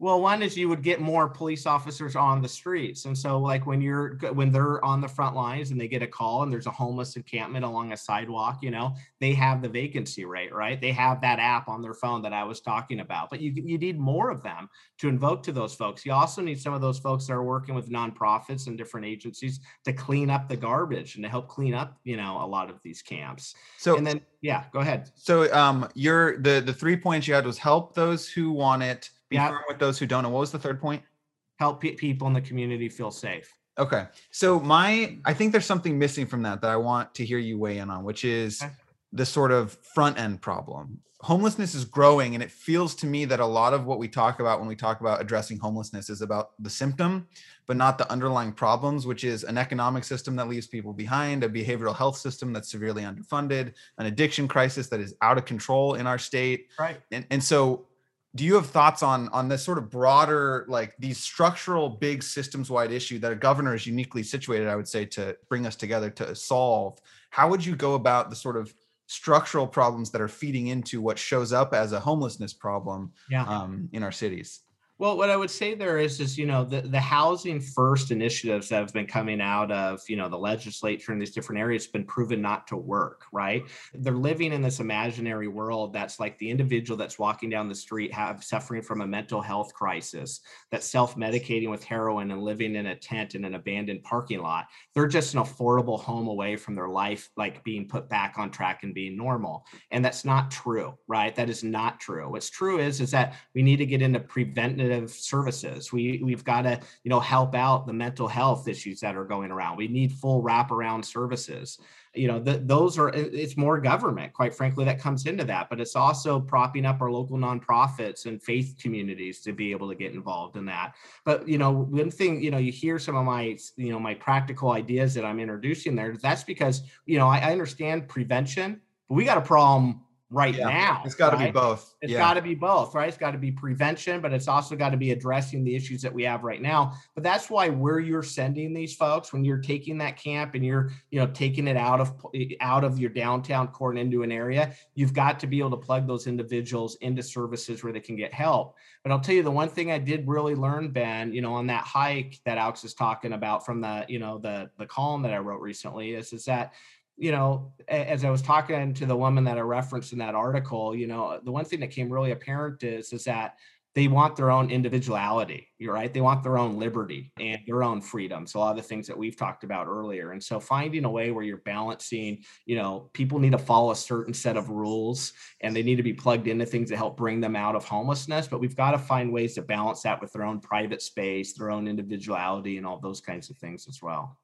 Well, one is you would get more police officers on the streets. And so like when you're when they're on the front lines and they get a call and there's a homeless encampment along a sidewalk, you know, they have the vacancy rate, right? They have that app on their phone that I was talking about. But you you need more of them to invoke to those folks. You also need some of those folks that are working with nonprofits and different agencies to clean up the garbage and to help clean up, you know, a lot of these camps. So And then yeah, go ahead. so um your the the three points you had was help those who want it, be Yeah. firm with those who don't. know. what was the third point? Help pe- people in the community feel safe. Okay. So my I think there's something missing from that that I want to hear you weigh in on, which is Okay. the sort of front end problem. Homelessness is growing and it feels to me that a lot of what we talk about when we talk about addressing homelessness is about the symptom but not the underlying problems, which is an economic system that leaves people behind, a behavioral health system that's severely underfunded, an addiction crisis that is out of control in our state, Right. and and so do you have thoughts on on this sort of broader like these structural big systems wide issue that a governor is uniquely situated i would say to bring us together to solve how would you go about the sort of structural problems that are feeding into what shows up as a homelessness problem Yeah. um, in our cities Well, what I would say there is, is you know, the the housing first initiatives that have been coming out of you know the legislature in these different areas have been proven not to work. Right? They're living in this imaginary world that's like the individual that's walking down the street have suffering from a mental health crisis, that's self medicating with heroin and living in a tent in an abandoned parking lot. They're just an affordable home away from their life, like being put back on track and being normal. And that's not true, right? That is not true. What's true is is that we need to get into preventative services. We we've got to you know help out the mental health issues that are going around. We need full wraparound services. You know, th- those are it's more government, quite frankly, that comes into that. But it's also propping up our local nonprofits and faith communities to be able to get involved in that. But you know, one thing you know, you hear some of my you know my practical ideas that I'm introducing there. That's because you know I, I understand prevention, but we got a problem right Yeah, now. it's got to be both It's yeah got to be both, right? It's got to be prevention, but it's also got to be addressing the issues that we have right now. But that's why where you're sending these folks when you're taking that camp and you're, you know, taking it out of eh, out of your downtown core and into an area, you've got to be able to plug those individuals into services where they can get help. But I'll tell you the one thing I did really learn, Ben, you know, on that hike that Alex is talking about from the, you know, the the column that I wrote recently is is that you know, as I was talking to the woman that I referenced in that article, you know, the one thing that came really apparent is is that they want their own individuality. You're right. They want their own liberty and their own freedoms. A lot of the things that we've talked about earlier. And so finding a way where you're balancing, you know, people need to follow a certain set of rules and they need to be plugged into things to help bring them out of homelessness. But we've got to find ways to balance that with their own private space, their own individuality, and all those kinds of things as well.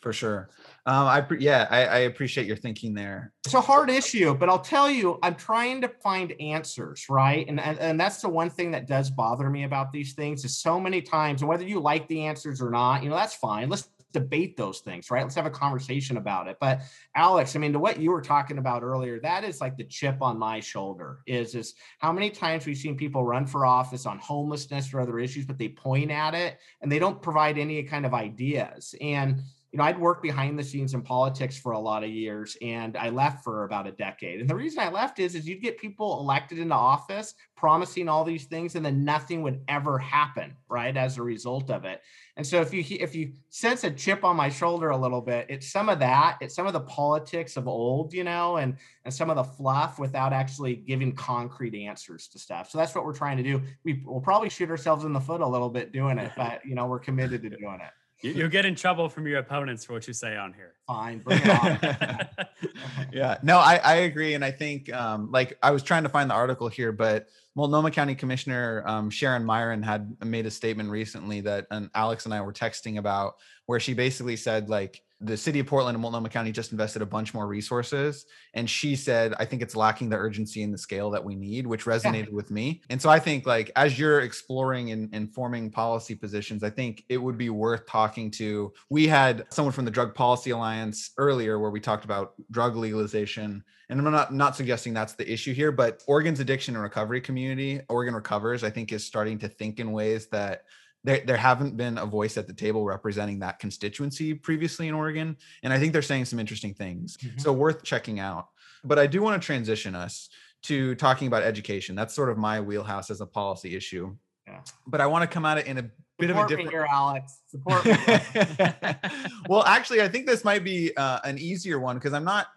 For sure um i yeah I, I appreciate your thinking there it's a hard issue, but I'll tell you, I'm trying to find answers, right? And, and and that's the one thing that does bother me about these things is so many times, and whether you like the answers or not, you know, that's fine. Let's debate those things, right? Let's have a conversation about it. But Alex, I mean, to what you were talking about earlier, that is like the chip on my shoulder. Is is how many times we've seen people run for office on homelessness or other issues, but they point at it and they don't provide any kind of ideas. And you know, I'd worked behind the scenes in politics for a lot of years and I left for about a decade. And the reason I left is, is you'd get people elected into office promising all these things and then nothing would ever happen, right? As a result of it. And so if you, if you sense a chip on my shoulder a little bit, it's some of that, it's some of the politics of old, you know, and, and some of the fluff without actually giving concrete answers to stuff. So that's what we're trying to do. We will probably shoot ourselves in the foot a little bit doing it, but you know, we're committed to doing it. You, you'll get in trouble from your opponents for what you say on here. Fine, bring it on. yeah, no, I, I agree. And I think, um, like, I was trying to find the article here, but Multnomah County Commissioner um, Sharon Meieran had made a statement recently that and Alex and I were texting about, where she basically said, like, the city of Portland and Multnomah County just invested a bunch more resources. And she said, I think it's lacking the urgency and the scale that we need, which resonated yeah. with me. And so I think like as you're exploring and, and forming policy positions, I think it would be worth talking to. We had someone from the Drug Policy Alliance earlier where we talked about drug legalization. And I'm not not suggesting that's the issue here, but Oregon's addiction and recovery community, Oregon Recovers, I think is starting to think in ways that there, there haven't been a voice at the table representing that constituency previously in Oregon. And I think they're saying some interesting things. Mm-hmm. So worth checking out. But I do want to transition us to talking about education. That's sort of my wheelhouse as a policy issue. Yeah. But I want to come at it in a bit Support of a different. Me here, Alex. Support me. well, actually, I think this might be uh, an easier one because I'm not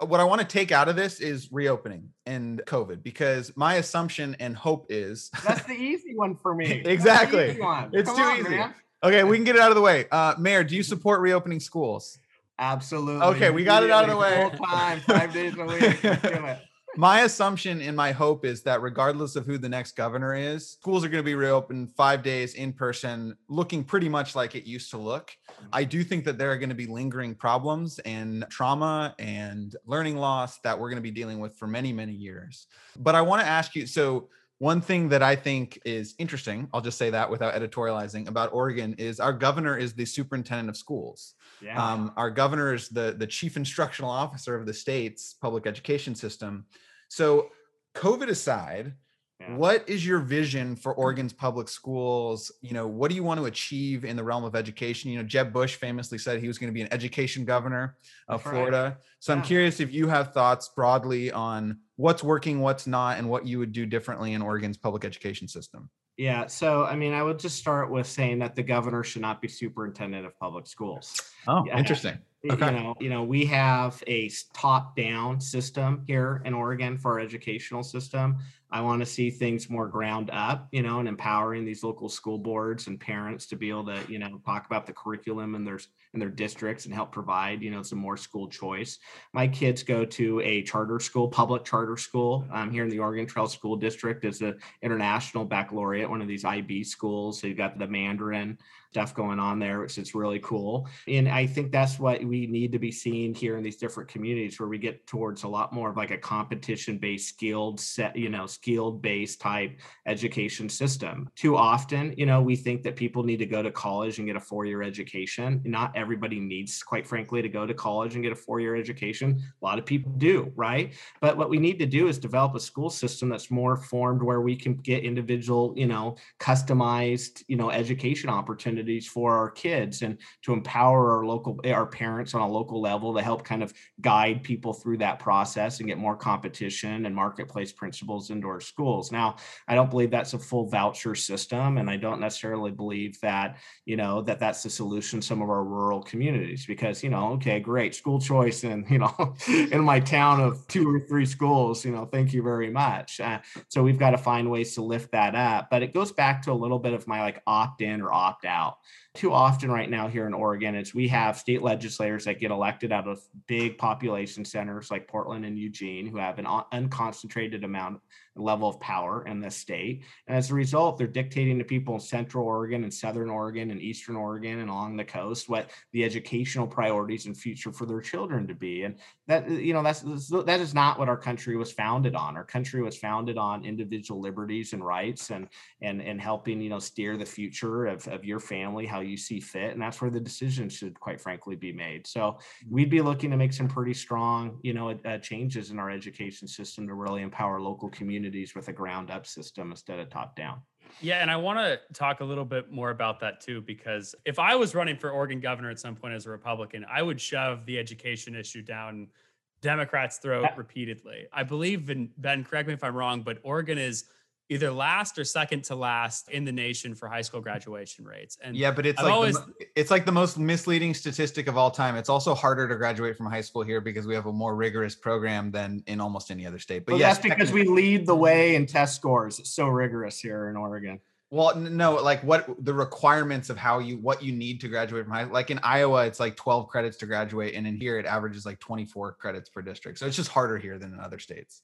what I want to take out of this is reopening and COVID because my assumption and hope is that's the easy one for me. exactly. It's Come too on, easy. Man. Okay, we can get it out of the way. Uh, Mayor, do you support reopening schools? Absolutely. Okay, we got it out of the way. Full time, five days a week my assumption and my hope is that regardless of who the next governor is, schools are going to be reopened five days in person, looking pretty much like it used to look. Mm-hmm. I do think that there are going to be lingering problems and trauma and learning loss that we're going to be dealing with for many, many years. But I want to ask you so, one thing that I think is interesting, I'll just say that without editorializing about Oregon, is our governor is the superintendent of schools. Yeah. Um, our governor is the, the chief instructional officer of the state's public education system. So, COVID aside, yeah. what is your vision for Oregon's public schools? You know, what do you want to achieve in the realm of education? You know, Jeb Bush famously said he was going to be an education governor of That's Florida. Right. So yeah. I'm curious if you have thoughts broadly on what's working, what's not, and what you would do differently in Oregon's public education system. Yeah, so I mean, I would just start with saying that the governor should not be superintendent of public schools. Oh, interesting. Okay. You know, you know, we have a top-down system here in Oregon for our educational system. I want to see things more ground up, you know, and empowering these local school boards and parents to be able to, you know, talk about the curriculum and their in their districts and help provide, you know, some more school choice. My kids go to a charter school, public charter school um, here in the Oregon Trail School District. It's an international baccalaureate, one of these IB schools. So you've got the Mandarin stuff going on there, which is really cool. And I think that's what we need to be seeing here in these different communities where we get towards a lot more of like a competition based, skilled set, you know, skilled based type education system. Too often, you know, we think that people need to go to college and get a four year education. Not everybody needs, quite frankly, to go to college and get a four year education. A lot of people do, right? But what we need to do is develop a school system that's more formed where we can get individual, you know, customized, you know, education opportunities for our kids and to empower our local, our parents on a local level to help kind of guide people through that process and get more competition and marketplace principles into our schools. Now, I don't believe that's a full voucher system, and I don't necessarily believe that, you know, that that's the solution some of our rural communities because, you know, okay, great, school choice and, you know, in my town of two or three schools, you know, thank you very much. Uh, so we've got to find ways to lift that up. But it goes back to a little bit of my like opt in or opt out too often right now here in Oregon is we have state legislators that get elected out of big population centers like Portland and Eugene who have an unconcentrated amount level of power in the state. And as a result, they're dictating to people in Central Oregon and Southern Oregon and Eastern Oregon and along the coast what the educational priorities and future for their children to be. And that, you know, that's that is not what our country was founded on. Our country was founded on individual liberties and rights and and and helping, you know, steer the future of, of your family how you see fit. And that's where the decision should quite frankly be made. So we'd be looking to make some pretty strong, you know, uh, changes in our education system to really empower local communities with a ground up system instead of top down. Yeah, and I want to talk a little bit more about that too, because if I was running for Oregon governor at some point as a Republican, I would shove the education issue down Democrats' throat repeatedly. I believe Ben, correct me if I'm wrong, but Oregon is either last or second to last in the nation for high school graduation rates. And yeah, but it's I've like always, the, it's like the most misleading statistic of all time. It's also harder to graduate from high school here because we have a more rigorous program than in almost any other state. But well, yes, that's because we lead the way in test scores. It's so rigorous here in Oregon. Well, no, like what the requirements of how you what you need to graduate from high. Like in Iowa, it's like 12 credits to graduate, and in here it averages like 24 credits per district. So it's just harder here than in other states.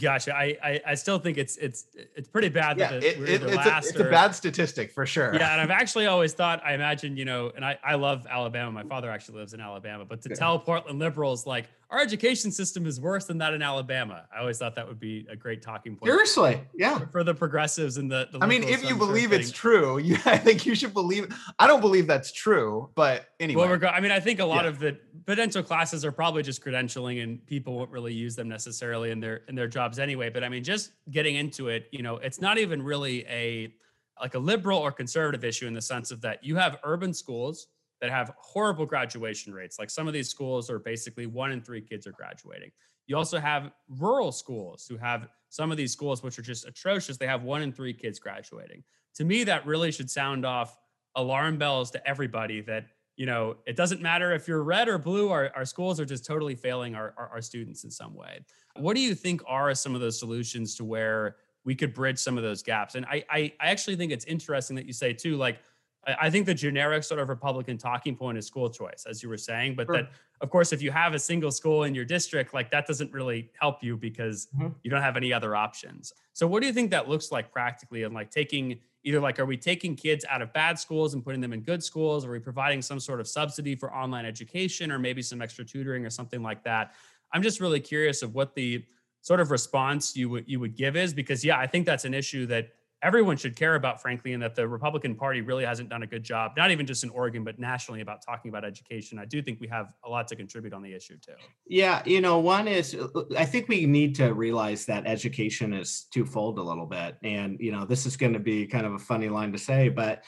Gotcha. I, I, I still think it's it's it's pretty bad. Yeah, it, it, it's, a, it's a bad statistic for sure. Yeah, and I've actually always thought. I imagine you know, and I I love Alabama. My father actually lives in Alabama, but to yeah. tell Portland liberals like our education system is worse than that in Alabama, I always thought that would be a great talking point. Seriously, yeah. For, the progressives and the. the I mean, if you believe it's true, you I think you should believe. I don't believe that's true, but anyway. Well, I mean, I think a lot yeah. of the potential classes are probably just credentialing, and people won't really use them necessarily in their in their jobs anyway. But I mean, just getting into it, you know, it's not even really a like a liberal or conservative issue in the sense of that you have urban schools that have horrible graduation rates. Like some of these schools are basically one in three kids are graduating. You also have rural schools who have some of these schools which are just atrocious. They have one in three kids graduating. To me, that really should sound off alarm bells to everybody that you know, it doesn't matter if you're red or blue, our, our schools are just totally failing our, our, our students in some way. What do you think are some of those solutions to where we could bridge some of those gaps? And I, I, I actually think it's interesting that you say too, like, I think the generic sort of Republican talking point is school choice, as you were saying. But sure. that, of course, if you have a single school in your district, like that doesn't really help you because mm-hmm. you don't have any other options. So, what do you think that looks like practically? And like taking either like are we taking kids out of bad schools and putting them in good schools are we providing some sort of subsidy for online education or maybe some extra tutoring or something like that i'm just really curious of what the sort of response you would you would give is because yeah i think that's an issue that everyone should care about, frankly, and that the Republican Party really hasn't done a good job, not even just in Oregon, but nationally about talking about education. I do think we have a lot to contribute on the issue too. Yeah, you know, one is I think we need to realize that education is twofold a little bit. And, you know, this is going to be kind of a funny line to say, but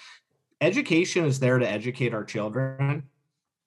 education is there to educate our children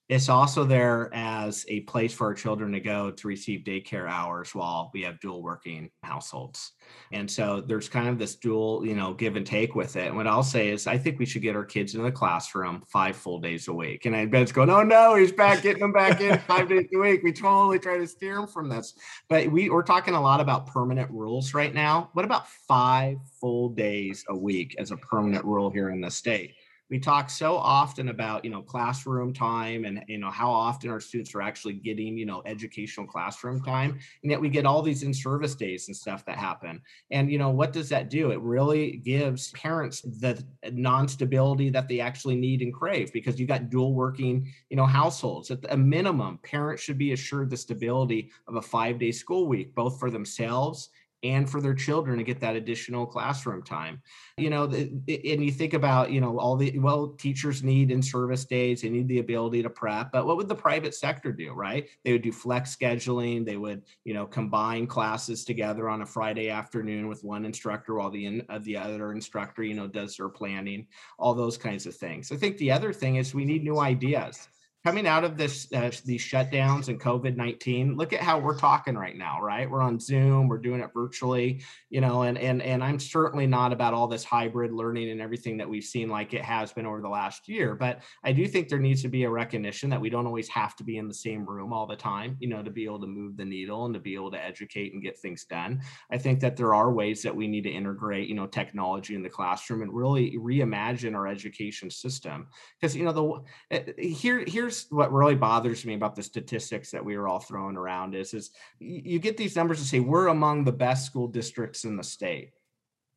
it's also there as a place for our children to go to receive daycare hours while we have dual working households. And so there's kind of this dual, you know, give and take with it. And what I'll say is I think we should get our kids in the classroom five full days a week. And I Ben's going, oh no, he's back, getting them back in five days a week. We totally try to steer them from this. But we, we're talking a lot about permanent rules right now. What about five full days a week as a permanent rule here in the state? We talk so often about you know classroom time and you know how often our students are actually getting you know educational classroom time and yet we get all these in-service days and stuff that happen. And you know what does that do? It really gives parents the non-stability that they actually need and crave because you got dual working you know households. At a minimum parents should be assured the stability of a five day school week both for themselves and for their children to get that additional classroom time. You know and you think about you know all the well teachers need in service days they need the ability to prep but what would the private sector do right? They would do flex scheduling they would you know combine classes together on a friday afternoon with one instructor while the uh, the other instructor you know does their planning all those kinds of things. I think the other thing is we need new ideas coming out of this uh, these shutdowns and covid-19 look at how we're talking right now right? We're on zoom we're doing it virtually you know and and and i'm certainly not about all this hybrid learning and everything that we've seen like it has been over the last year but i do think there needs to be a recognition that we don't always have to be in the same room all the time you know to be able to move the needle and to be able to educate and get things done. I think that there are ways that we need to integrate you know technology in the classroom and really reimagine our education system. Because you know the eh, here here's here's what really bothers me about the statistics that we were all throwing around is is you get these numbers to say we're among the best school districts in the state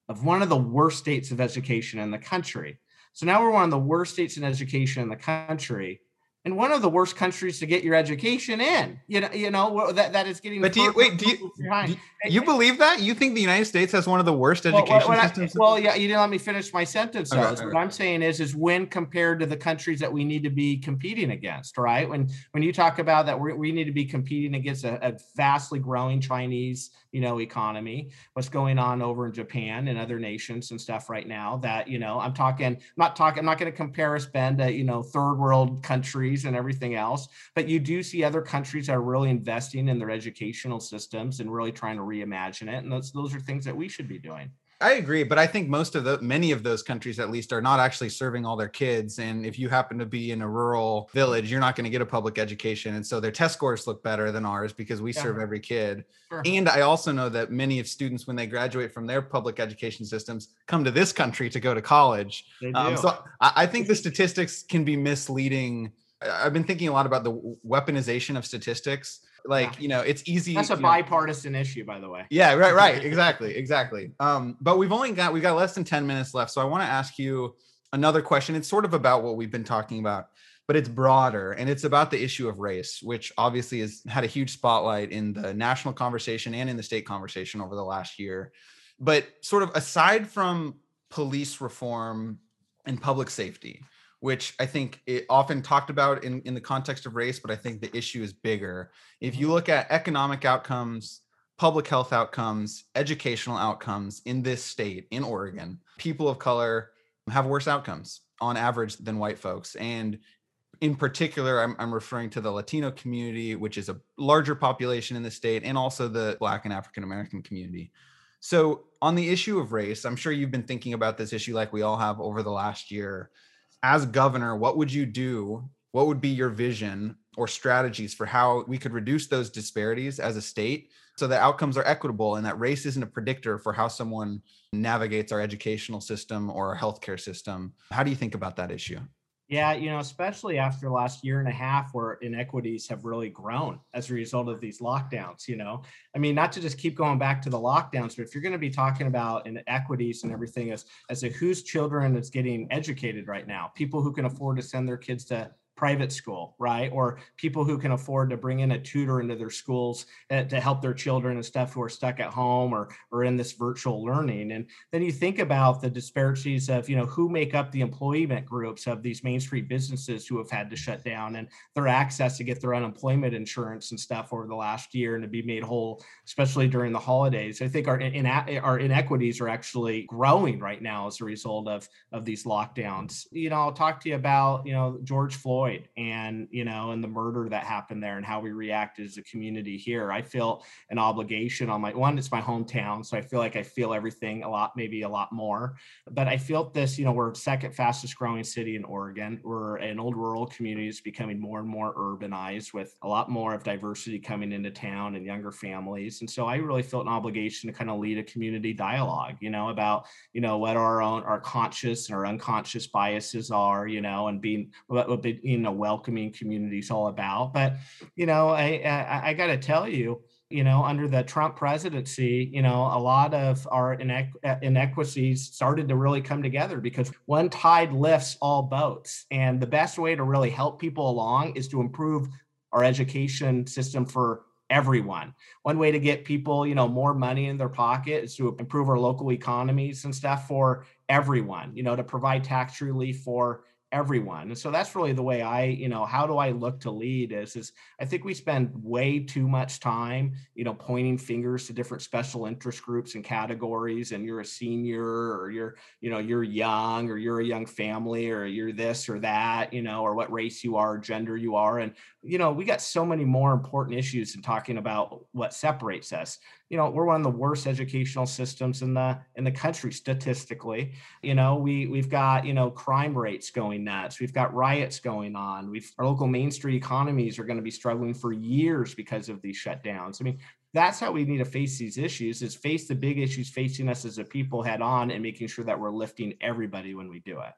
of one of the worst states of education in the country. So now we're one of the worst states in education in the country and one of the worst countries to get your education in. You know, you know that that is getting. But do you wait? Do you, do you believe that? You think the United States has one of the worst education well, systems? I, well, yeah, you didn't let me finish my sentence. Okay, okay. What I'm saying is, is when compared to the countries that we need to be competing against, right? When when you talk about that, we we need to be competing against a, a vastly growing Chinese, you know, economy. What's going on over in Japan and other nations and stuff right now? That you know, I'm talking. I'm not talking. I'm not going to compare us, Ben, to you know, third world countries and everything else. But you do see other countries are really investing in their educational systems and really trying to reimagine it. And those those are things that we should be doing. I agree, but I think most of the many of those countries at least are not actually serving all their kids. And if you happen to be in a rural village, you're not going to get a public education. And so their test scores look better than ours because we Yeah. serve every kid. Sure. And I also know that many of students, when they graduate from their public education systems, come to this country to go to college. Um, so I, I think the statistics can be misleading. I've been thinking a lot about the weaponization of statistics. Like, Yeah. you know, it's easy. That's a you know- bipartisan issue, by the way. yeah, right, right. Exactly, exactly. Um, but we've only got we've got less than 10 minutes left. So I want to ask you another question. It's sort of about what we've been talking about, but it's broader and it's about the issue of race, which obviously has had a huge spotlight in the national conversation and in the state conversation over the last year. But sort of aside from police reform and public safety, which I think it often talked about in, in the context of race, but I think the issue is bigger. If you mm-hmm. look at economic outcomes, public health outcomes, educational outcomes in this state, in Oregon, people of color have worse outcomes on average than white folks. And in particular, I'm, I'm referring to the Latino community, which is a larger population in the state, and also the Black and African American community. So, on the issue of race, I'm sure you've been thinking about this issue like we all have over the last year. As governor, what would you do? What would be your vision or strategies for how we could reduce those disparities as a state so that outcomes are equitable and that race isn't a predictor for how someone navigates our educational system or our healthcare system? How do you think about that issue? Yeah, you know, especially after the last year and a half where inequities have really grown as a result of these lockdowns, you know. I mean, not to just keep going back to the lockdowns, but if you're going to be talking about inequities and everything as as to whose children is getting educated right now, people who can afford to send their kids to private school, right? Or people who can afford to bring in a tutor into their schools uh, to help their children and stuff who are stuck at home or or in this virtual learning. And then you think about the disparities of, you know, who make up the employment groups of these Main Street businesses who have had to shut down and their access to get their unemployment insurance and stuff over the last year and to be made whole, especially during the holidays. I think our in, our inequities are actually growing right now as a result of of these lockdowns. You know, I'll talk to you about, you know, George Floyd and, you know, and the murder that happened there and how we reacted as a community here. I feel an obligation on my one, it's my hometown. So I feel like I feel everything a lot, maybe a lot more. But I felt this, you know, we're second fastest growing city in Oregon. We're an old rural community is becoming more and more urbanized with a lot more of diversity coming into town and younger families. And so I really felt an obligation to kind of lead a community dialogue, you know, about, you know, what our own our conscious and our unconscious biases are, you know, and being what, what being a welcoming community is all about. But, you know, I I, I gotta tell you, you know, under the Trump presidency, you know, a lot of our inequ- uh, inequities started to really come together because one tide lifts all boats. And the best way to really help people along is to improve our education system for everyone. One way to get people, you know, more money in their pocket is to improve our local economies and stuff for everyone, you know, to provide tax relief for everyone. And so that's really the way I, you know, how do I look to lead is is I think we spend way too much time, you know, pointing fingers to different special interest groups and categories and you're a senior or you're, you know, you're young or you're a young family or you're this or that, you know, or what race you are, gender you are and you know, we got so many more important issues in talking about what separates us. You know, we're one of the worst educational systems in the in the country statistically. You know, we we've got, you know, crime rates going nuts. We've got riots going on. We've our local main street economies are going to be struggling for years because of these shutdowns. I mean, that's how we need to face these issues is face the big issues facing us as a people head on and making sure that we're lifting everybody when we do it.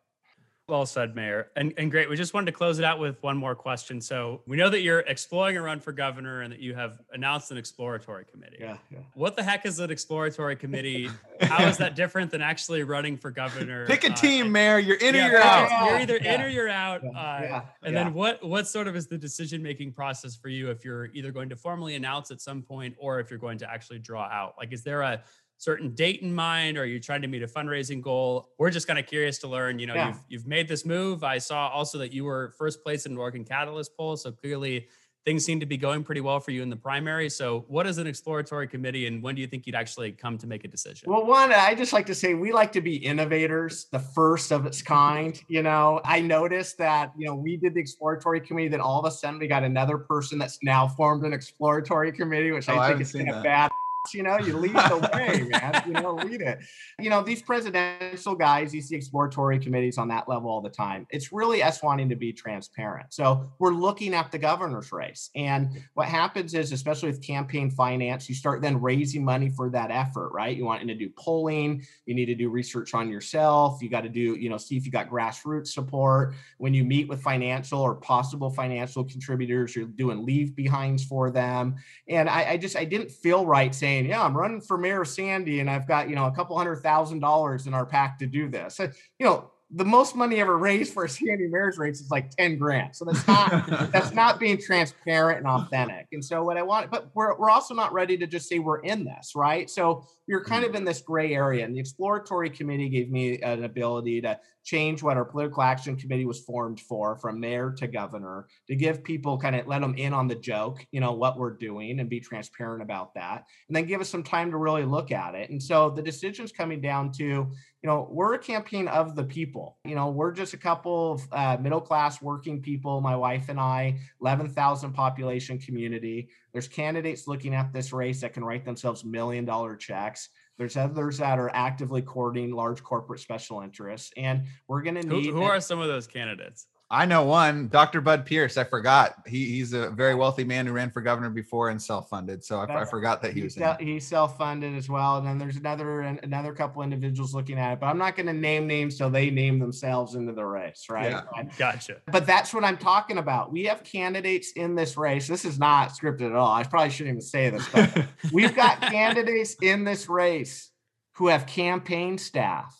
Well said, Mayor. And, and great. We just wanted to close it out with one more question. So we know that you're exploring a run for governor and that you have announced an exploratory committee. Yeah. yeah. What the heck is an exploratory committee? How is that different than actually running for governor? Pick a Uh, team, and- Mayor. You're in yeah, or you're out. You're either in or you're out. Yeah, Uh, yeah, And yeah. then what what sort of is the decision making process for you if you're either going to formally announce at some point or if you're going to actually draw out? Like, is there a certain date in mind? Or are you trying to meet a fundraising goal? We're just kind of curious to learn. You know, Yeah. you've you've made this move. I saw also that you were first place in an Oregon Catalyst poll, so clearly things seem to be going pretty well for you in the primary. So, what is an exploratory committee, and when do you think you'd actually come to make a decision? Well, one, I just like to say we like to be innovators, the first of its kind. You know, I noticed that, you know, we did the exploratory committee, then all of a sudden we got another person that's now formed an exploratory committee, which Oh, I I think haven't is seen kind of bad. You know, you lead the way, man. You know, lead it. You know, these presidential guys, you see exploratory committees on that level all the time. It's really us wanting to be transparent. So we're looking at the governor's race. And what happens is, especially with campaign finance, you start then raising money for that effort, right? You want to do polling, you need to do research on yourself, you got to do, you know, see if you got grassroots support. When you meet with financial or possible financial contributors, you're doing leave behinds for them. And I, I just I didn't feel right saying, yeah, I'm running for mayor Sandy and I've got, you know, a couple hundred thousand dollars in our PAC to do this. You know, the most money ever raised for a Sandy mayor's race is like 10 grand. So that's not that's not being transparent and authentic. And so what I want, but we're we're also not ready to just say we're in this, right? So you're kind of mm. in this gray area. And the exploratory committee gave me an ability to change what our political action committee was formed for from mayor to governor to give people kind of let them in on the joke you know what we're doing and be transparent about that and then give us some time to really look at it and so the decision's coming down to you know we're a campaign of the people you know we're just a couple of uh, middle class working people my wife and i 11000 population community there's candidates looking at this race that can write themselves million dollar checks there's others that are actively courting large corporate special interests, and we're going to need. Who, who are some of those candidates? I know one, Dr. Bud Pierce. I forgot. He, he's a very wealthy man who ran for governor before and self-funded. So I, I forgot that he was. He's, he's self-funded as well. And then there's another another couple individuals looking at it, but I'm not going to name names till they name themselves into the race, right? Yeah. Gotcha. But that's what I'm talking about. We have candidates in this race. This is not scripted at all. I probably shouldn't even say this, but we've got candidates in this race who have campaign staff,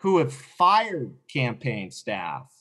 who have fired campaign staff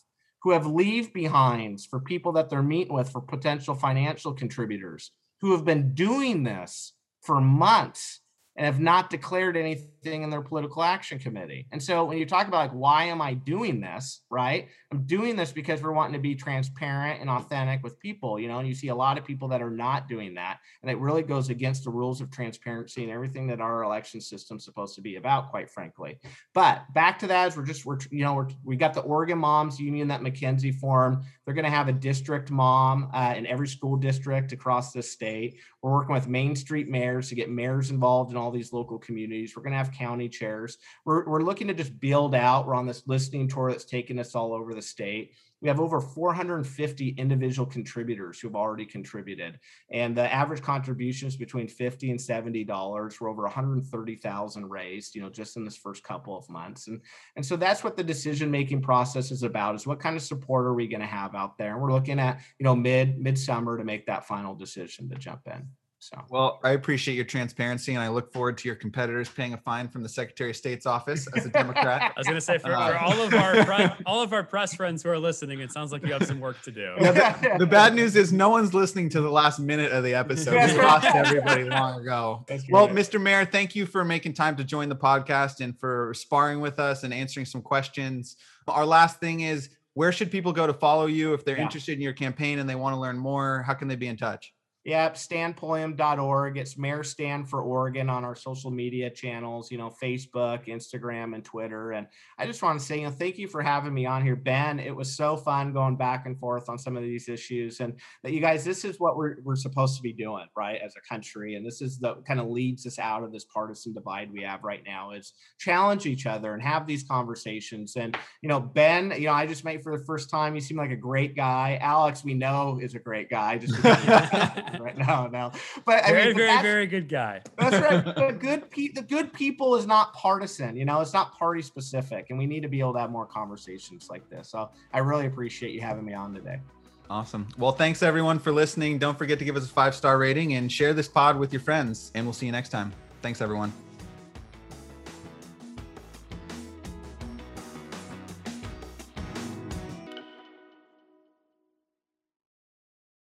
who have leave behinds for people that they're meeting with for potential financial contributors, who have been doing this for months and have not declared anything in their political action committee. And so when you talk about like, why am I doing this? Right. I'm doing this because we're wanting to be transparent and authentic with people, you know, and you see a lot of people that are not doing that. And it really goes against the rules of transparency and everything that our election system's supposed to be about, quite frankly. But back to that, as we're just, we're, you know, we're, we got the Oregon Moms Union that McKenzie formed. They're going to have a district mom uh, in every school district across the state. We're working with Main Street mayors to get mayors involved in all these local communities. We're going to have county chairs. We're, we're looking to just build out. We're on this listening tour that's taking us all over the state. We have over 450 individual contributors who've already contributed, and the average contributions between 50 and 70 dollars. We're over 130,000 raised, you know, just in this first couple of months, and and so that's what the decision making process is about: is what kind of support are we going to have out there? And we're looking at you know mid midsummer to make that final decision to jump in. So, well, I appreciate your transparency, and I look forward to your competitors paying a fine from the Secretary of State's office as a Democrat. I was going to say for, uh, for, all of our all of our press friends who are listening, it sounds like you have some work to do. the, the, bad news is no one's listening to the last minute of the episode. We lost everybody long ago. Well, Mr. Mayor, thank you for making time to join the podcast and for sparring with us and answering some questions. Our last thing is, where should people go to follow you if they're yeah. interested in your campaign and they want to learn more? How can they be in touch? Yep, stanpulliam.org. It's Mayor Stan for Oregon on our social media channels, you know, Facebook, Instagram, and Twitter. And I just want to say, you know, thank you for having me on here, Ben. It was so fun going back and forth on some of these issues. And that you guys, this is what we're, we're supposed to be doing, right, as a country. And this is the kind of leads us out of this partisan divide we have right now is challenge each other and have these conversations. And, you know, Ben, you know, I just met for the first time. You seem like a great guy. Alex, we know is a great guy. Just right now. Now, but I very, mean, very, very good guy. That's right. The good, pe- the good people is not partisan. You know, it's not party specific, and we need to be able to have more conversations like this. So I really appreciate you having me on today. Awesome. Well, thanks everyone for listening. Don't forget to give us a five star rating and share this pod with your friends. And we'll see you next time. Thanks, everyone.